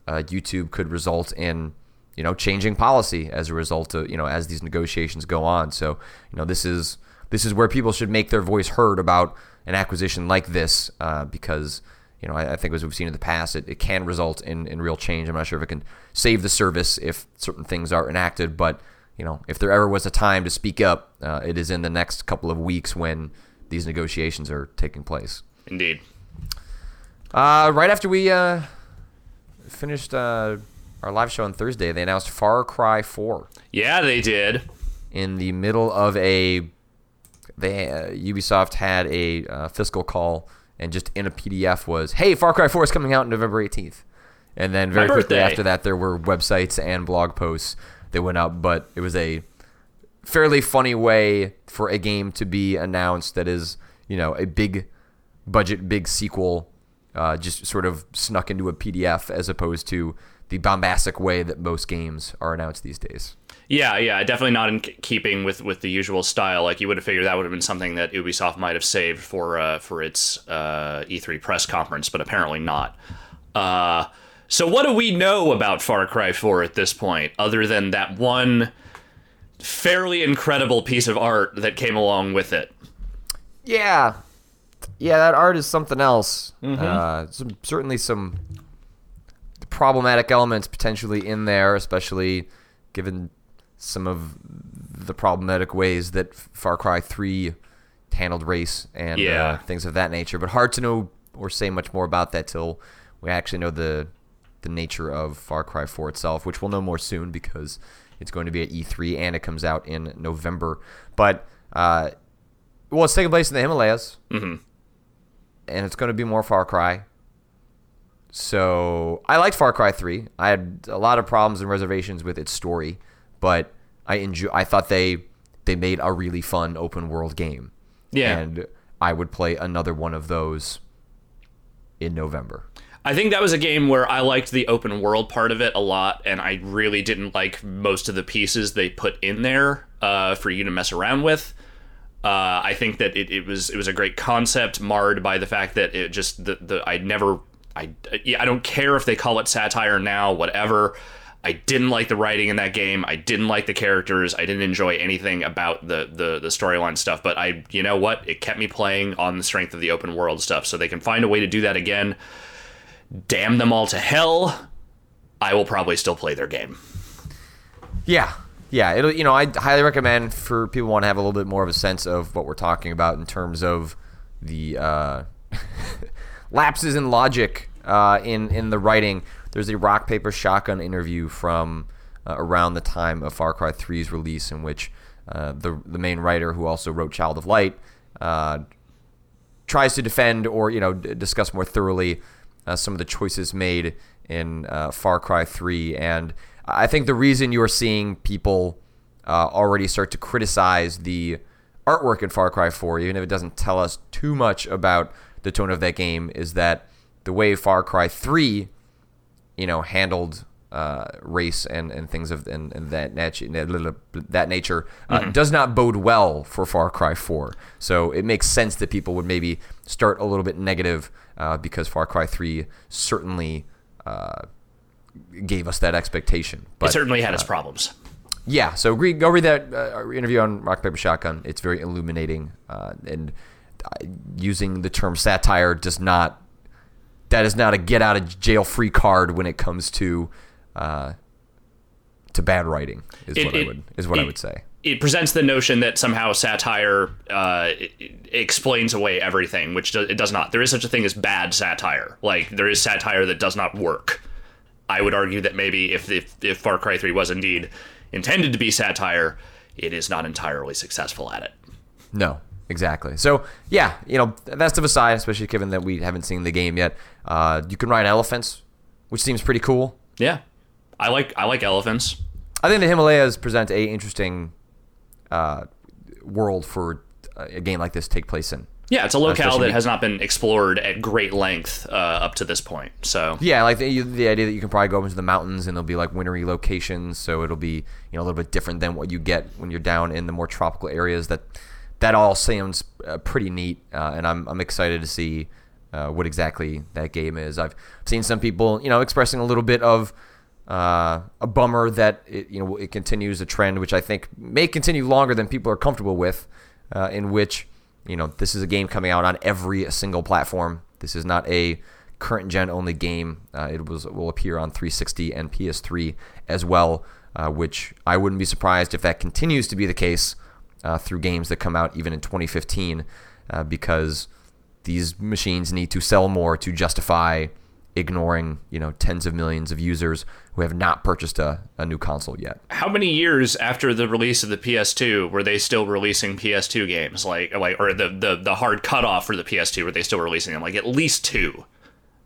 uh, YouTube could result in you know changing policy as a result of you know as these negotiations go on. So you know this is this is where people should make their voice heard about an acquisition like this uh, because you know I, I, think as we've seen in the past it, it can result in, in real change. I'm not sure if it can save the service if certain things are enacted but you know if there ever was a time to speak up uh, it is in the next couple of weeks when these negotiations are taking place. Indeed. Uh, right after we uh, finished uh, our live show on thursday they announced far cry 4 yeah they did. In the middle of a they uh, Ubisoft had a uh, fiscal call and just in a PDF was, "Hey, Far Cry 4 is coming out November 18th." And then very quickly after that, there were websites and blog posts that went up, but it was a fairly funny way for a game to be announced that is, you know, a big budget, big sequel, uh, just sort of snuck into a PDF as opposed to the bombastic way that most games are announced these days. Yeah, yeah, definitely not in keeping with, with the usual style. Like you would have figured that would have been something that Ubisoft might have saved for uh, for its uh, E3 press conference, but apparently not. Uh, so what do we know about Far Cry 4 at this point, other than that one fairly incredible piece of art that came along with it? Yeah, yeah, that art is something else. Mm-hmm. Uh, some, certainly some problematic elements potentially in there, especially given some of the problematic ways that Far Cry 3 handled race and uh, yeah. uh, things of that nature. But hard to know or say much more about that till we actually know the the nature of Far Cry 4 itself, which we'll know more soon because it's going to be at E3 and it comes out in November. But uh, well, it's taking place in the Himalayas, mm-hmm. and it's going to be more Far Cry. So I liked Far Cry 3. I had a lot of problems and reservations with its story but I enjoy. I thought they they made a really fun open world game. Yeah, and I would play another one of those in November. I think that was a game where I liked the open world part of it a lot, and I really didn't like most of the pieces they put in there uh, for you to mess around with. Uh, I think that it, it was it was a great concept, marred by the fact that it just the, the I never I I don't care if they call it satire now, whatever. I didn't like the writing in that game. I didn't like the characters. I didn't enjoy anything about the the, the storyline stuff. But I, you know what? It kept me playing on the strength of the open world stuff. So they can find a way to do that again. Damn them all to hell. I will probably still play their game. Yeah, yeah. It'll you know I highly recommend for people want to have a little bit more of a sense of what we're talking about in terms of the uh, lapses in logic uh, in in the writing. There's a rock paper shotgun interview from uh, around the time of Far Cry 3's release, in which uh, the the main writer, who also wrote Child of Light, uh, tries to defend or you know d- discuss more thoroughly uh, some of the choices made in uh, Far Cry 3, and I think the reason you are seeing people already start to criticize the artwork in Far Cry 4, even if it doesn't tell us too much about the tone of that game, is that the way Far Cry 3 you know, handled uh, race and, and things of and, and that nature that nature uh, does not bode well for Far Cry 4. So it makes sense that people would maybe start a little bit negative uh, because Far Cry 3 certainly uh, gave us that expectation. But it certainly had its problems. yeah, so go read that uh, interview on Rock Paper Shotgun. It's very illuminating, uh, and uh, using the term satire does not that is not a get out of jail free card when it comes to uh, to bad writing. Is It- what I would is what I would say. It presents the notion that somehow satire uh, it- it explains away everything, which do, it does not. There is such a thing as bad satire. Like there is satire that does not work. I would argue that maybe if if, if Far Cry 3 was indeed intended to be satire, it is not entirely successful at it. No, exactly. So yeah, you know, that's of a side, especially given that we haven't seen the game yet. Uh, you can ride elephants, which seems pretty cool. Yeah, I like I like elephants. I think the Himalayas present a interesting uh, world for a game like this to take place in. Yeah, it's a locale Especially- that has not been explored at great length uh, up to this point. So Yeah, like the, the idea that you can probably go up into the mountains and there'll be like wintry locations, so it'll be you know a little bit different than what you get when you're down in the more tropical areas. That that all sounds uh, pretty neat, uh, and I'm I'm excited to see uh, what exactly that game is. I've seen some people you know expressing a little bit of uh, a bummer that it, you know it continues a trend which I think may continue longer than people are comfortable with, uh, in which you know this is a game coming out on every single platform. This is not a current gen only game. Uh, it was will appear on 360 and PS3 as well, which I wouldn't be surprised if that continues to be the case uh, through games that come out even in 2015, uh, because these machines need to sell more to justify ignoring you know tens of millions of users who have not purchased a, a new console yet. how many years after the release of the PS2 were they still releasing PS2 games? Like, like, or the the the hard cutoff for the PS2 were they still releasing them? Like at least two.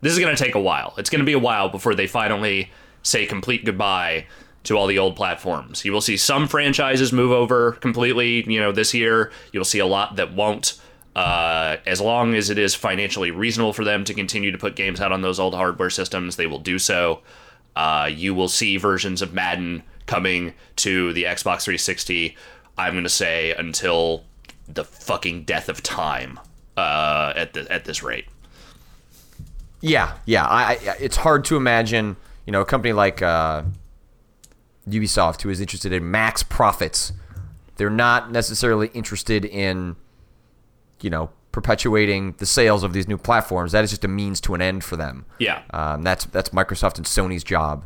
This is gonna take a while. It's gonna be a while before they finally say complete goodbye to all the old platforms. You will see some franchises move over completely. You know, this year you'll see a lot that won't. Uh, as long as it is financially reasonable for them to continue to put games out on those old hardware systems, they will do so. Uh, you will see versions of Madden coming to the Xbox 360. I'm going to say until the fucking death of time. Uh, at the, at this rate, Yeah, yeah. I, I it's hard to imagine, you know, a company like uh, Ubisoft who is interested in max profits. They're not necessarily interested in, you know, perpetuating the sales of these new platforms. That is just a means to an end for them. yeah, Um, that's that's Microsoft and Sony's job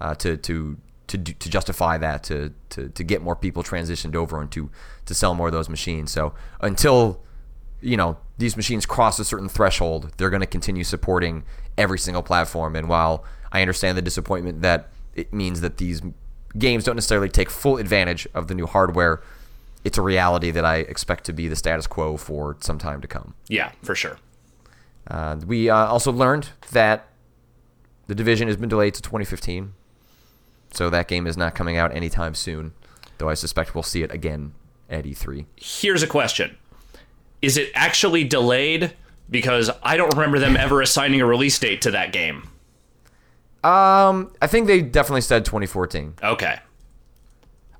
uh, to to to do- to justify that to, to to get more people transitioned over and to to sell more of those machines. So until you know these machines cross a certain threshold, they're going to continue supporting every single platform. And while I understand the disappointment that it means that these games don't necessarily take full advantage of the new hardware, it's a reality that I expect to be the status quo for some time to come. yeah, for sure. Uh, we uh, also learned that the division has been delayed to 2015, so that game is not coming out anytime soon. Though I suspect we'll see it again at E E3. Here's a question: Is it actually delayed? Because I don't remember them ever assigning a release date to that game. Um, I think they definitely said 2014. Okay.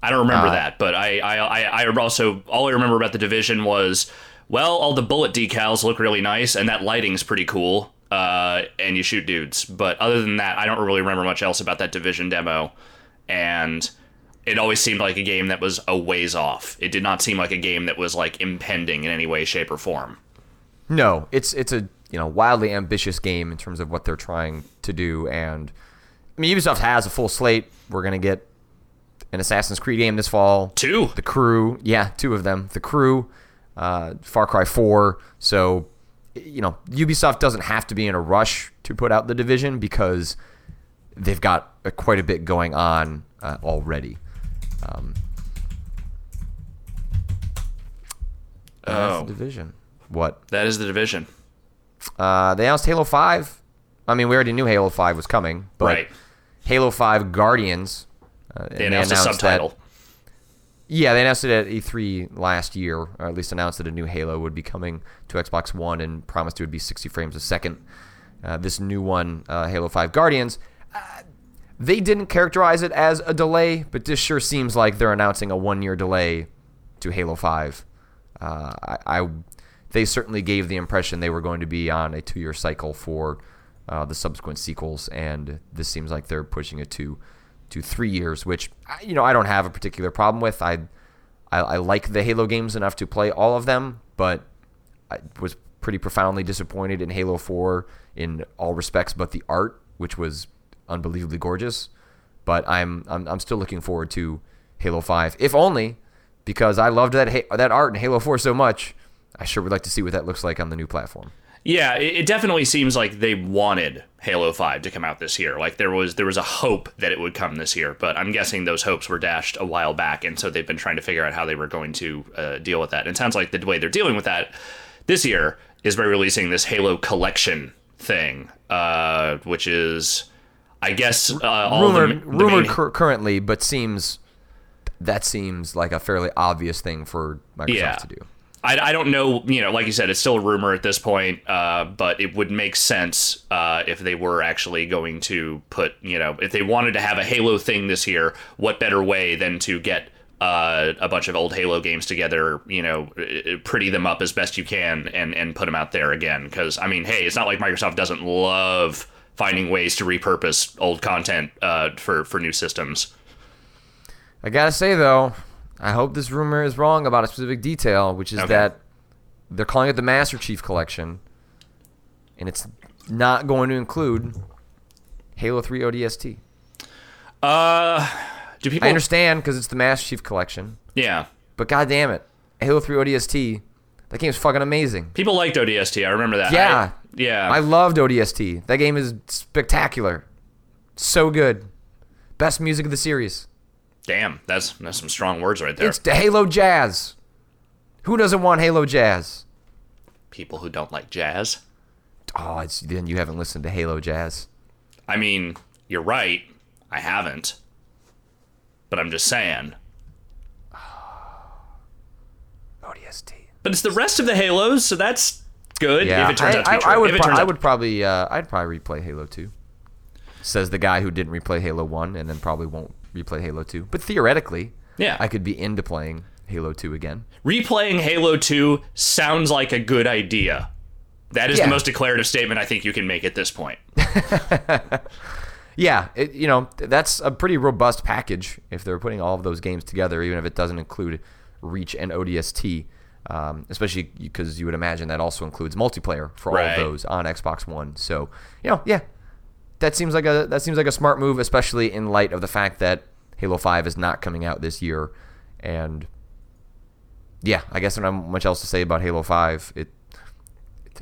I don't remember Uh, that, but I, I, I, I also all I remember about the division was well, all the bullet decals look really nice, and that lighting's pretty cool. Uh, and you shoot dudes, but other than that, I don't really remember much else about that division demo. And it always seemed like a game that was a ways off. It did not seem like a game that was like impending in any way, shape, or form. No, it's it's a you know wildly ambitious game in terms of what they're trying to do, and I mean Ubisoft has a full slate. We're gonna get an Assassin's Creed game this fall. Two. The Crew, yeah, two of them. The Crew, uh, Far Cry 4. So, you know, Ubisoft doesn't have to be in a rush to put out the division because they've got uh, quite a bit going on uh, already. Um, Oh. the division. What? That is the division. Uh, they announced Halo 5. I mean, we already knew Halo 5 was coming, but Right. Halo 5 Guardians. Uh, They announced a subtitle. That, yeah, they announced it at E3 last year, or at least announced that a new Halo would be coming to Xbox One and promised it would be 60 frames a second. Uh, this new one, uh, Halo 5 Guardians, uh, They didn't characterize it as a delay, but this sure seems like they're announcing a one-year delay to Halo Five. Uh, I, I, they certainly gave the impression they were going to be on a two-year cycle for uh, the subsequent sequels, and this seems like they're pushing it to to three years, which you know I don't have a particular problem with. I, I, I like the Halo games enough to play all of them, but I was pretty profoundly disappointed in Halo 4 in all respects but the art, which was unbelievably gorgeous. But I'm I'm, I'm still looking forward to Halo 5, if only because I loved that that art in Halo 4 so much. I sure would like to see what that looks like on the new platform. Yeah, it definitely seems like they wanted Halo 5 to come out this year. Like there was there was a hope that it would come this year, but I'm guessing those hopes were dashed a while back, and so they've been trying to figure out how they were going to uh, deal with that. And it sounds like the way they're dealing with that this year is by releasing this Halo collection thing, uh, which is, I guess, uh, all rumored, the, the rumored main... currently, but seems that seems like a fairly obvious thing for Microsoft yeah. to do. I, I don't know, you know, like you said, it's still a rumor at this point, uh, but it would make sense uh, if they were actually going to put, you know, if they wanted to have a Halo thing this year, what better way than to get uh, a bunch of old Halo games together, you know, pretty them up as best you can and, and put them out there again. Because, I mean, hey, it's not like Microsoft doesn't love finding ways to repurpose old content uh, for, for new systems. I gotta say, though, I hope this rumor is wrong about a specific detail, which is okay. that they're calling it the Master Chief Collection, and it's not going to include Halo 3 ODST. Uh, do people? I understand because it's the Master Chief Collection. Yeah, but god damn it, Halo 3 ODST, that game's fucking amazing. People liked ODST. I remember that. Yeah, I, yeah. I loved ODST. That game is spectacular, so good, best music of the series. Damn, that's that's some strong words right there. It's the Halo Jazz. Who doesn't want Halo Jazz? People who don't like jazz. Oh, it's then you haven't listened to Halo Jazz. I mean, you're right. I haven't. But I'm just saying. ODST. But it's the rest of the Halos, so that's good. Yeah, if it turns I, out to be I, true. I would, pro- I would probably, uh, I'd probably replay Halo Two. Says the guy who didn't replay Halo One, and then probably won't replay Halo 2. But theoretically, yeah, I could be into playing Halo 2 again. Replaying Halo 2 sounds like a good idea. That is yeah. the most declarative statement I think you can make at this point. yeah, it, you know, that's a pretty robust package if they're putting all of those games together, even if it doesn't include Reach and ODST. Um, especially because you would imagine that also includes multiplayer for all right. of those on Xbox One. So, you know, yeah, that seems like a that seems like a smart move, especially in light of the fact that Halo Five is not coming out this year, and yeah, I guess there's not much else to say about Halo Five. It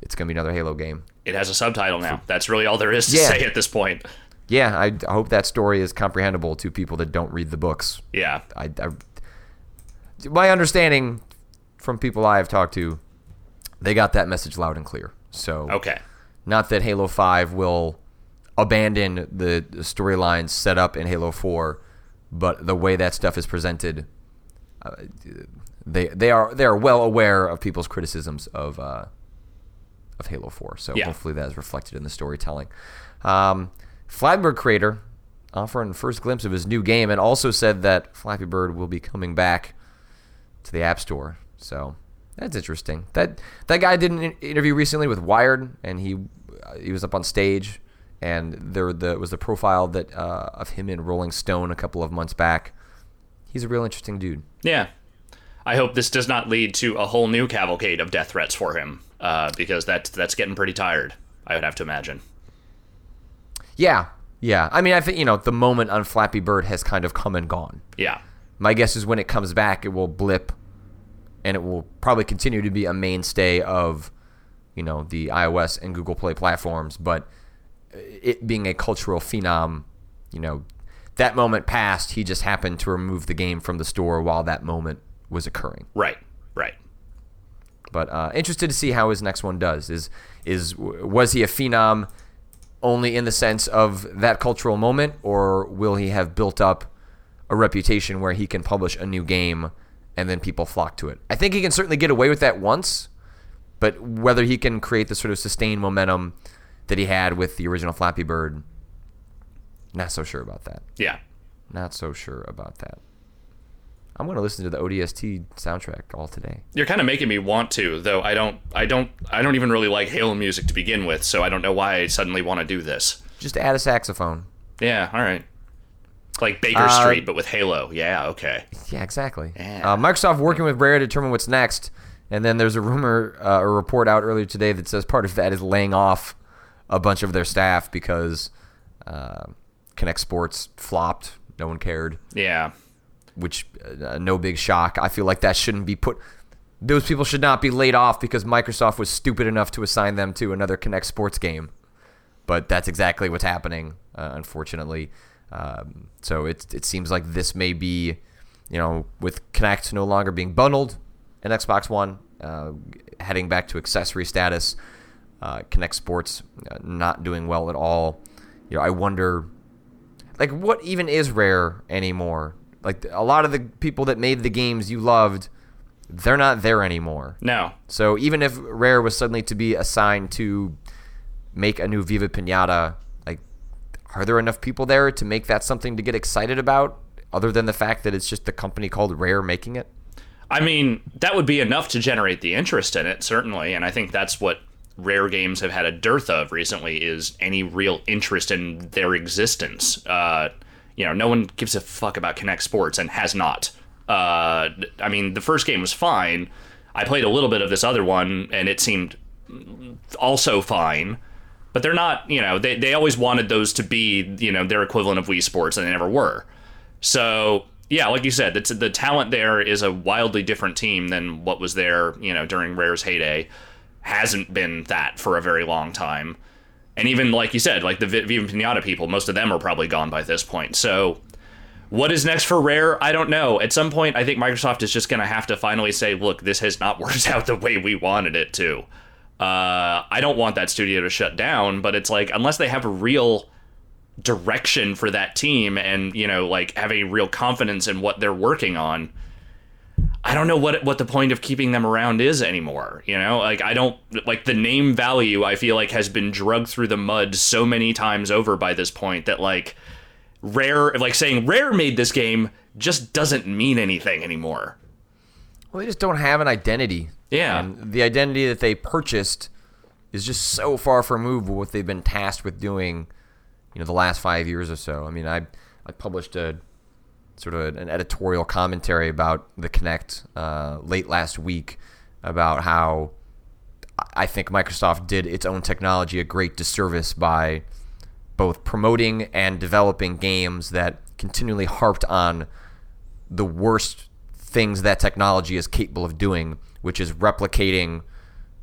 it's gonna be another Halo game. It has a subtitle now. That's really all there is to yeah. say at this point. Yeah, I, I, hope that story is comprehensible to people that don't read the books. Yeah, I, I my understanding from people I have talked to, they got that message loud and clear. So okay, not that Halo Five will abandon the storylines set up in Halo 4, but the way that stuff is presented, uh, they they are they are well aware of people's criticisms of uh, of Halo 4. So yeah. hopefully that is reflected in the storytelling. Um, Flappy Bird creator offering first glimpse of his new game and also said that Flappy Bird will be coming back to the App Store. So that's interesting. That that guy did an interview recently with Wired, and he uh, he was up on stage and there the, was the profile that uh, of him in Rolling Stone a couple of months back. He's a real interesting dude. Yeah, I hope this does not lead to a whole new cavalcade of death threats for him, uh, because that's that's getting pretty tired. I would have to imagine. Yeah, yeah. I mean, I think you know the moment on Flappy Bird has kind of come and gone. Yeah. My guess is when it comes back, it will blip, and it will probably continue to be a mainstay of, you know, the iOS and Google Play platforms, but it being a cultural phenom, you know, that moment passed. He just happened to remove the game from the store while that moment was occurring. Right. Right. But uh, interested to see how his next one does. Is is was he a phenom only in the sense of that cultural moment, or will he have built up a reputation where he can publish a new game and then people flock to it? I think he can certainly get away with that once, but whether he can create the sort of sustained momentum that he had with the original Flappy Bird. Not so sure about that. Yeah. Not so sure about that. I'm going to listen to the ODST soundtrack all today. You're kind of making me want to, though. I don't, I don't, I don't even really like Halo music to begin with, so I don't know why I suddenly want to do this. Just add a saxophone. Yeah, all right. Like Baker Uh, Street, but with Halo. Yeah, okay. Yeah, exactly. Yeah. Uh, Microsoft working with Rare to determine what's next, and then there's a rumor, uh, a report out earlier today that says part of that is laying off a bunch of their staff because uh, Kinect Sports flopped. No one cared, Yeah. which uh, no big shock. I feel like that shouldn't be put. Those people should not be laid off because Microsoft was stupid enough to assign them to another Kinect Sports game. But that's exactly what's happening, uh, unfortunately. Um, so it it seems like this may be, you know, with Kinect no longer being bundled in Xbox One, uh, heading back to accessory status. Uh, Kinect Sports uh, not doing well at all. You know, I wonder, like, what even is Rare anymore? Like a lot of the people that made the games you loved, they're not there anymore. No. So even if Rare was suddenly to be assigned to make a new Viva Pinata, like, are there enough people there to make that something to get excited about, other than the fact that it's just the company called Rare making it? I mean, that would be enough to generate the interest in it, certainly, and I think that's what rare games have had a dearth of recently is any real interest in their existence. Uh, you know, no one gives a fuck about Kinect Sports and has not. Uh, I mean, the first game was fine. I played a little bit of this other one, and it seemed also fine. But they're not, you know, they, they always wanted those to be, you know, their equivalent of Wii Sports, and they never were. So yeah, like you said, the, the talent there is a wildly different team than what was there, you know, during Rare's heyday. Hasn't been that for a very long time, and even like you said, like the Vi- Viva Pinata people, most of them are probably gone by this point. So, what is next for Rare? I don't know. At some point, I think Microsoft is just going to have to finally say, "Look, this has not worked out the way we wanted it to." Uh, I don't want that studio to shut down, but it's like unless they have a real direction for that team and you know like have a real confidence in what they're working on i don't know what what the point of keeping them around is anymore you know like i don't like the name value i feel like has been drugged through the mud so many times over by this point that like rare like saying rare made this game just doesn't mean anything anymore Well, they just don't have an identity. Yeah. And the identity that they purchased is just so far from what they've been tasked with doing, you know, the last five years or so. I mean, I I published a sort of an editorial commentary about the Kinect uh, late last week about how I think Microsoft did its own technology a great disservice by both promoting and developing games that continually harped on the worst things that technology is capable of doing, which is replicating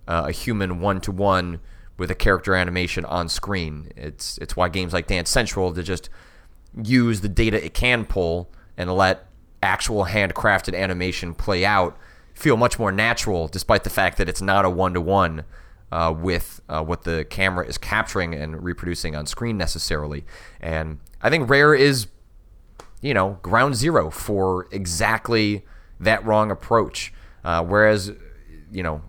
uh, a human one to one with a character animation on screen. It's it's why games like Dance Central to just use the data it can pull and let actual handcrafted animation play out feel much more natural, despite the fact that it's not a one to one with uh, what the camera is capturing and reproducing on screen necessarily. And I think Rare is you know, ground zero for exactly that wrong approach. Uh, whereas, you know,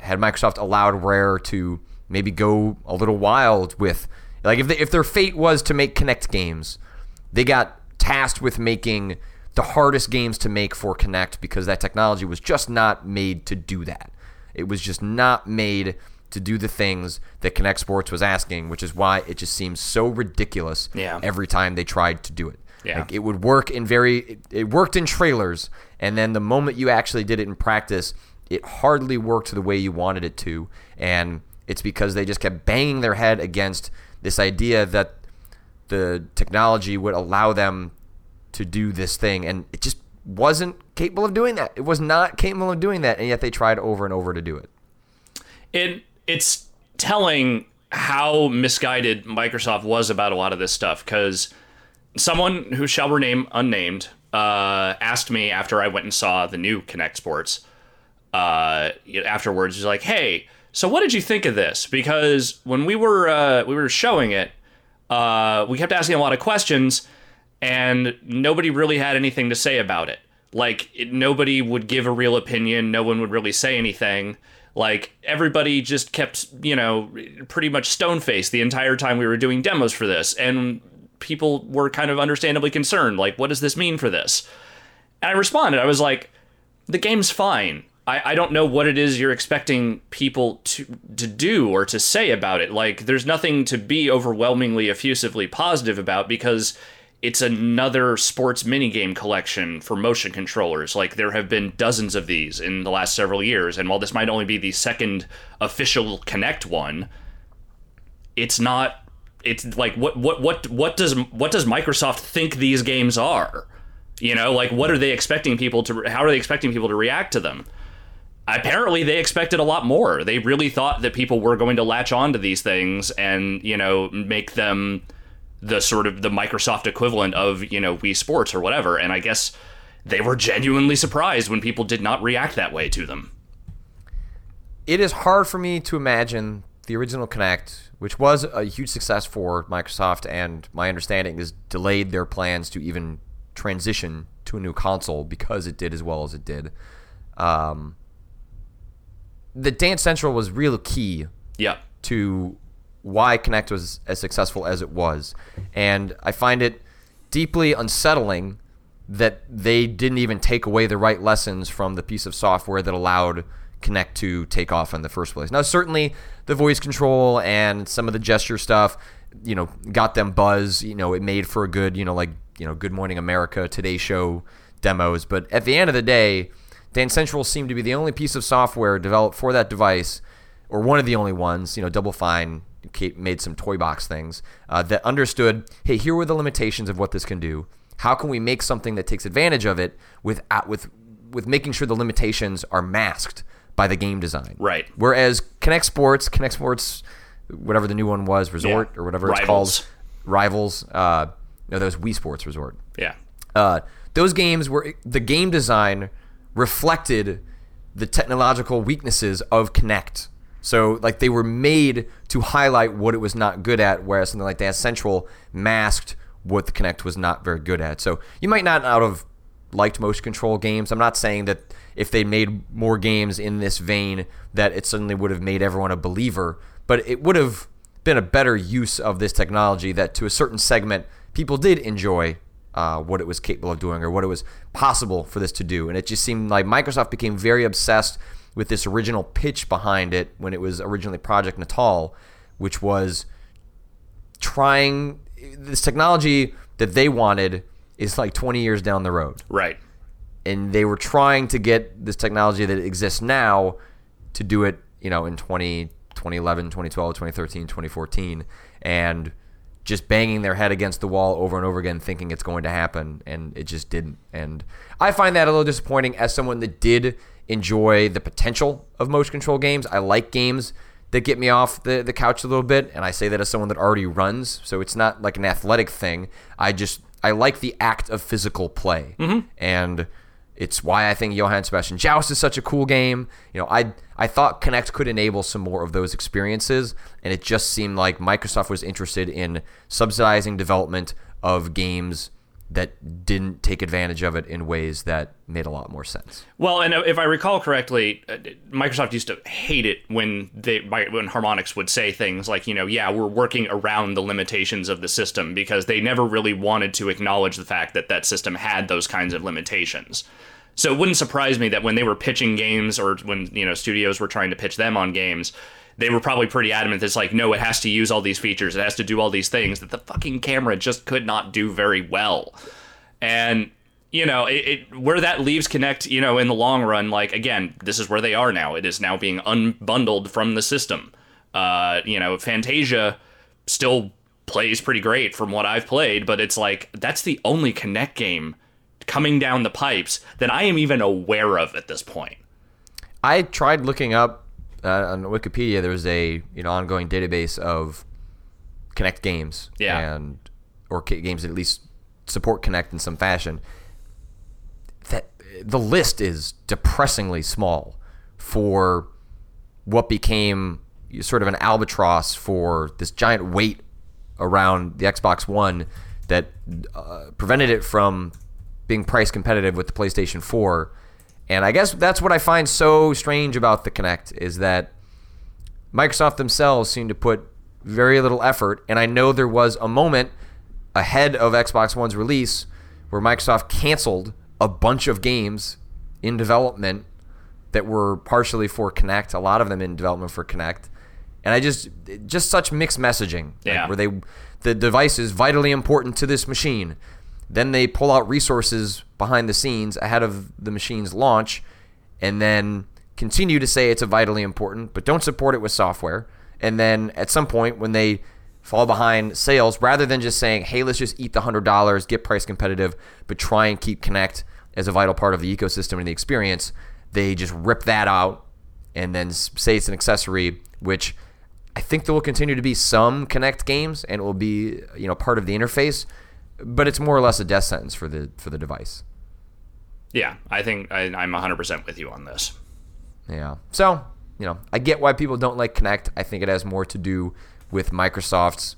had Microsoft allowed Rare to maybe go a little wild with, like, if, they, if their fate was to make Kinect games, they got tasked with making the hardest games to make for Kinect because that technology was just not made to do that. It was just not made to do the things that Kinect Sports was asking, which is why it just seems so ridiculous Yeah. every time they tried to do it. Yeah. Like it would work in very it, it worked in trailers and then the moment you actually did it in practice, it hardly worked the way you wanted it to and it's because they just kept banging their head against this idea that the technology would allow them to do this thing and it just wasn't capable of doing that. It was not capable of doing that and yet they tried over and over to do it. it it's telling how misguided Microsoft was about a lot of this stuff because someone who shall remain unnamed uh, asked me after I went and saw the new Kinect Sports. Uh, afterwards, he's like, "Hey, so what did you think of this?" Because when we were uh, we were showing it, uh, we kept asking a lot of questions, and nobody really had anything to say about it. Like it, nobody would give a real opinion. No one would really say anything. Like everybody just kept, you know, pretty much stone faced the entire time we were doing demos for this. And people were kind of understandably concerned. Like, what does this mean for this? And I responded. I was like, the game's fine. I, I don't know what it is you're expecting people to to do or to say about it. Like, there's nothing to be overwhelmingly effusively positive about because it's another sports minigame collection for motion controllers. Like there have been dozens of these in the last several years, and while this might only be the second official Kinect one, it's not. It's like what what what what does what does Microsoft think these games are? You know, like what are they expecting people to? How are they expecting people to react to them? Apparently, they expected a lot more. They really thought that people were going to latch on to these things and you know make them the sort of the Microsoft equivalent of you know Wii Sports or whatever. And I guess they were genuinely surprised when people did not react that way to them. It is hard for me to imagine the original Kinect, which was a huge success for Microsoft, and my understanding is delayed their plans to even transition to a new console because it did as well as it did. Um, the Dance Central was real key Yeah. to why Kinect was as successful as it was. And I find it deeply unsettling that they didn't even take away the right lessons from the piece of software that allowed Kinect to take off in the first place. Now, certainly the voice control and some of the gesture stuff, you know, got them buzz. You know, it made for a good, you know, like, you know, Good Morning America, Today Show demos. But at the end of the day, Dance Central seemed to be the only piece of software developed for that device, or one of the only ones. You know, Double Fine made some toy box things uh, that understood hey here were the limitations of what this can do how can we make something that takes advantage of it with with with making sure the limitations are masked by the game design Right. whereas Kinect Sports Kinect Sports whatever the new one was Resort Yeah. or whatever Rivals. it's called Rivals uh no that was Wii Sports Resort Yeah. uh, those games were the game design reflected the technological weaknesses of Kinect. So like they were made to highlight what it was not good at, whereas something like Dance Central masked what the Kinect was not very good at. So you might not out of liked motion control games. I'm not saying that if they made more games in this vein that it suddenly would have made everyone a believer, but it would have been a better use of this technology that to a certain segment people did enjoy uh, what it was capable of doing or what it was possible for this to do. And it just seemed like Microsoft became very obsessed with this original pitch behind it when it was originally Project Natal, which was trying this technology that they wanted is like 20 years down the road. Right. And they were trying to get this technology that exists now to do it, you know, in 20, 2011, 2012, 2013, 2014. And just banging their head against the wall over and over again, thinking it's going to happen, and it just didn't. And I find that a little disappointing as someone that did enjoy the potential of motion control games. I like games that get me off the, the couch a little bit, and I say that as someone that already runs, so it's not like an athletic thing. I just I like the act of physical play, mm-hmm. and it's why I think Johann Sebastian Joust is such a cool game. You know, I I thought Kinect could enable some more of those experiences, and it just seemed like Microsoft was interested in subsidizing development of games that didn't take advantage of it in ways that made a lot more sense. Well, and if I recall correctly, uh, Microsoft used to hate it when they when Harmonix would say things like, you know, yeah, we're working around the limitations of the system because they never really wanted to acknowledge the fact that that system had those kinds of limitations. So it wouldn't surprise me that when they were pitching games or when, you know, studios were trying to pitch them on games, they were probably pretty adamant it's like, no, it has to use all these features, it has to do all these things that the fucking camera just could not do very well. And you know, it, it where that leaves Kinect, you know, in the long run, like again, this is where they are now. It is now being unbundled from the system. Uh, you know, Fantasia still plays pretty great from what I've played, but it's like that's the only Kinect game coming down the pipes that I am even aware of at this point. I tried looking up uh, on Wikipedia. There's a you know ongoing database of Kinect games, Yeah. and or games that at least support Kinect in some fashion. That the list is depressingly small for what became sort of an albatross for this giant weight around the Xbox One that uh, prevented it from being price competitive with the PlayStation 4. And I guess that's what I find so strange about the Kinect is that Microsoft themselves seem to put very little effort. And I know there was a moment ahead of Xbox One's release, where Microsoft canceled a bunch of games in development that were partially for Kinect, a lot of them in development for Kinect. And I just just such mixed messaging. like, Yeah. where they the device is vitally important to this machine. Then they pull out resources behind the scenes ahead of the machine's launch and then continue to say it's a vitally important, but don't support it with software. And then at some point when they fall behind sales, rather than just saying, hey, let's just eat the $100, get price competitive, but try and keep Kinect as a vital part of the ecosystem and the experience, they just rip that out and then say it's an accessory, which I think there will continue to be some Kinect games and it will be, you know, part of the interface, but it's more or less a death sentence for the for the device. Yeah, I think I, I'm 100% with you on this. Yeah. So, you know, I get why people don't like Kinect. I think it has more to do with Microsoft's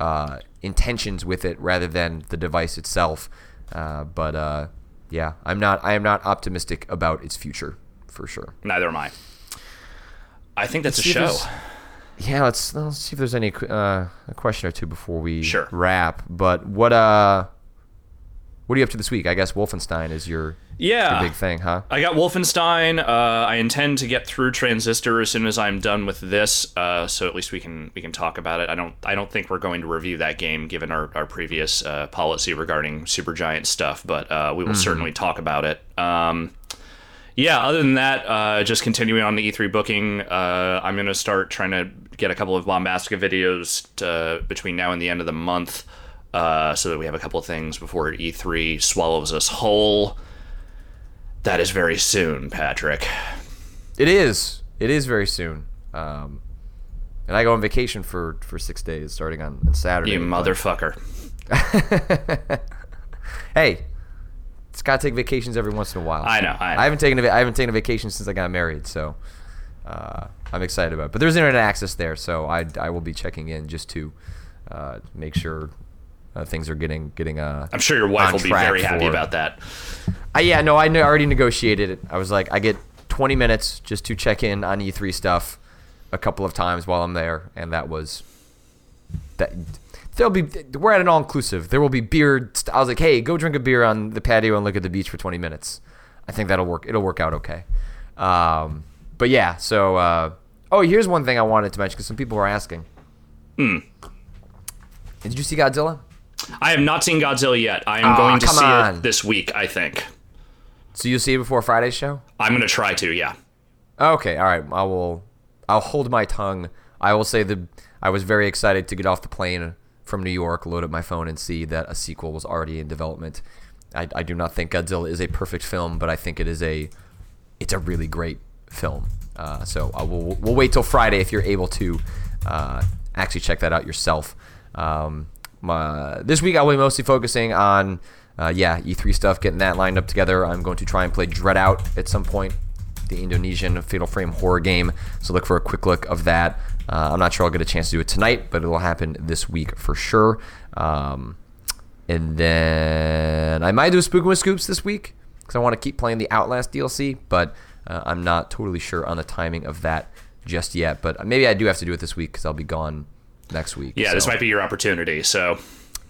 uh, intentions with it rather than the device itself. Uh, but uh, yeah, I'm not. I am not optimistic about its future for sure. Neither am I. I think that's a see if show. Yeah, let's let's see if there's any uh, a question or two before we Sure. wrap. But what uh, what are you up to this week? I guess Wolfenstein is your Yeah. your big thing, huh? I got Wolfenstein. Uh, I intend to get through Transistor as soon as I'm done with this, uh, so at least we can we can talk about it. I don't I don't think we're going to review that game given our our previous uh, policy regarding Supergiant stuff, but uh, we will certainly talk about it. Um, yeah. Other than that, uh, just continuing on the E3 booking. Uh, I'm gonna start trying to get a couple of Bombastica videos to, between now and the end of the month, uh, so that we have a couple of things before E3 swallows us whole. That is very soon, Patrick. It is. It is very soon. Um, and I go on vacation for, for six days, starting on, on Saturday. You motherfucker. hey, it's got to take vacations every once in a while. I know, I know. haven't taken a, I haven't taken a vacation since I got married, so uh, I'm excited about it. But there's internet access there, so I, I will be checking in just to uh, make sure uh, things are getting getting uh. I'm sure your wife will be very happy for- about that. I, yeah, no, I already negotiated it. I was like, I get 20 minutes just to check in on E3 stuff a couple of times while I'm there, and that was that. There'll be we're at an all inclusive. There will be beer. st- I was like, hey, go drink a beer on the patio and look at the beach for 20 minutes. I think that'll work. It'll work out okay. Um, but yeah, so uh, oh, here's one thing I wanted to mention because some people were asking. Hmm. Did you see Godzilla? I have not seen Godzilla yet. I am Aw, going to see on. it this week, I think. So you'll see it before Friday's show? I'm going to try to, yeah. Okay, all right. I will. I'll hold my tongue. I will say that I was very excited to get off the plane from New York, load up my phone, and see that a sequel was already in development. I, I do not think Godzilla is a perfect film, but I think it is a. It's a really great film. Uh, so I will. We'll wait till Friday if you're able to uh, actually check that out yourself. Um, my, this week I will be mostly focusing on. Uh, yeah, E3 stuff, getting that lined up together. I'm going to try and play DreadOut at some point the Indonesian Fatal Frame horror game. So look for a quick look of that. Uh, I'm not sure I'll get a chance to do it tonight, but it'll happen this week for sure. Um, and then I might do a Spookin' with Scoops this week because I want to keep playing the Outlast DLC, but uh, I'm not totally sure on the timing of that just yet. But maybe I do have to do it this week because I'll be gone next week. Yeah, this might be your opportunity. So,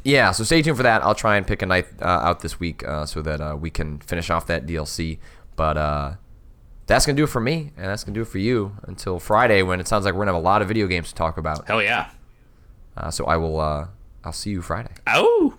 yeah, so stay tuned for that. I'll try and pick a night uh, out this week uh, so that uh, we can finish off that DLC. But uh, that's gonna do it for me, and that's gonna do it for you until Friday when it sounds like we're gonna have a lot of video games to talk about. hell yeah. Uh, so I will. Uh, I'll see you Friday. Oh!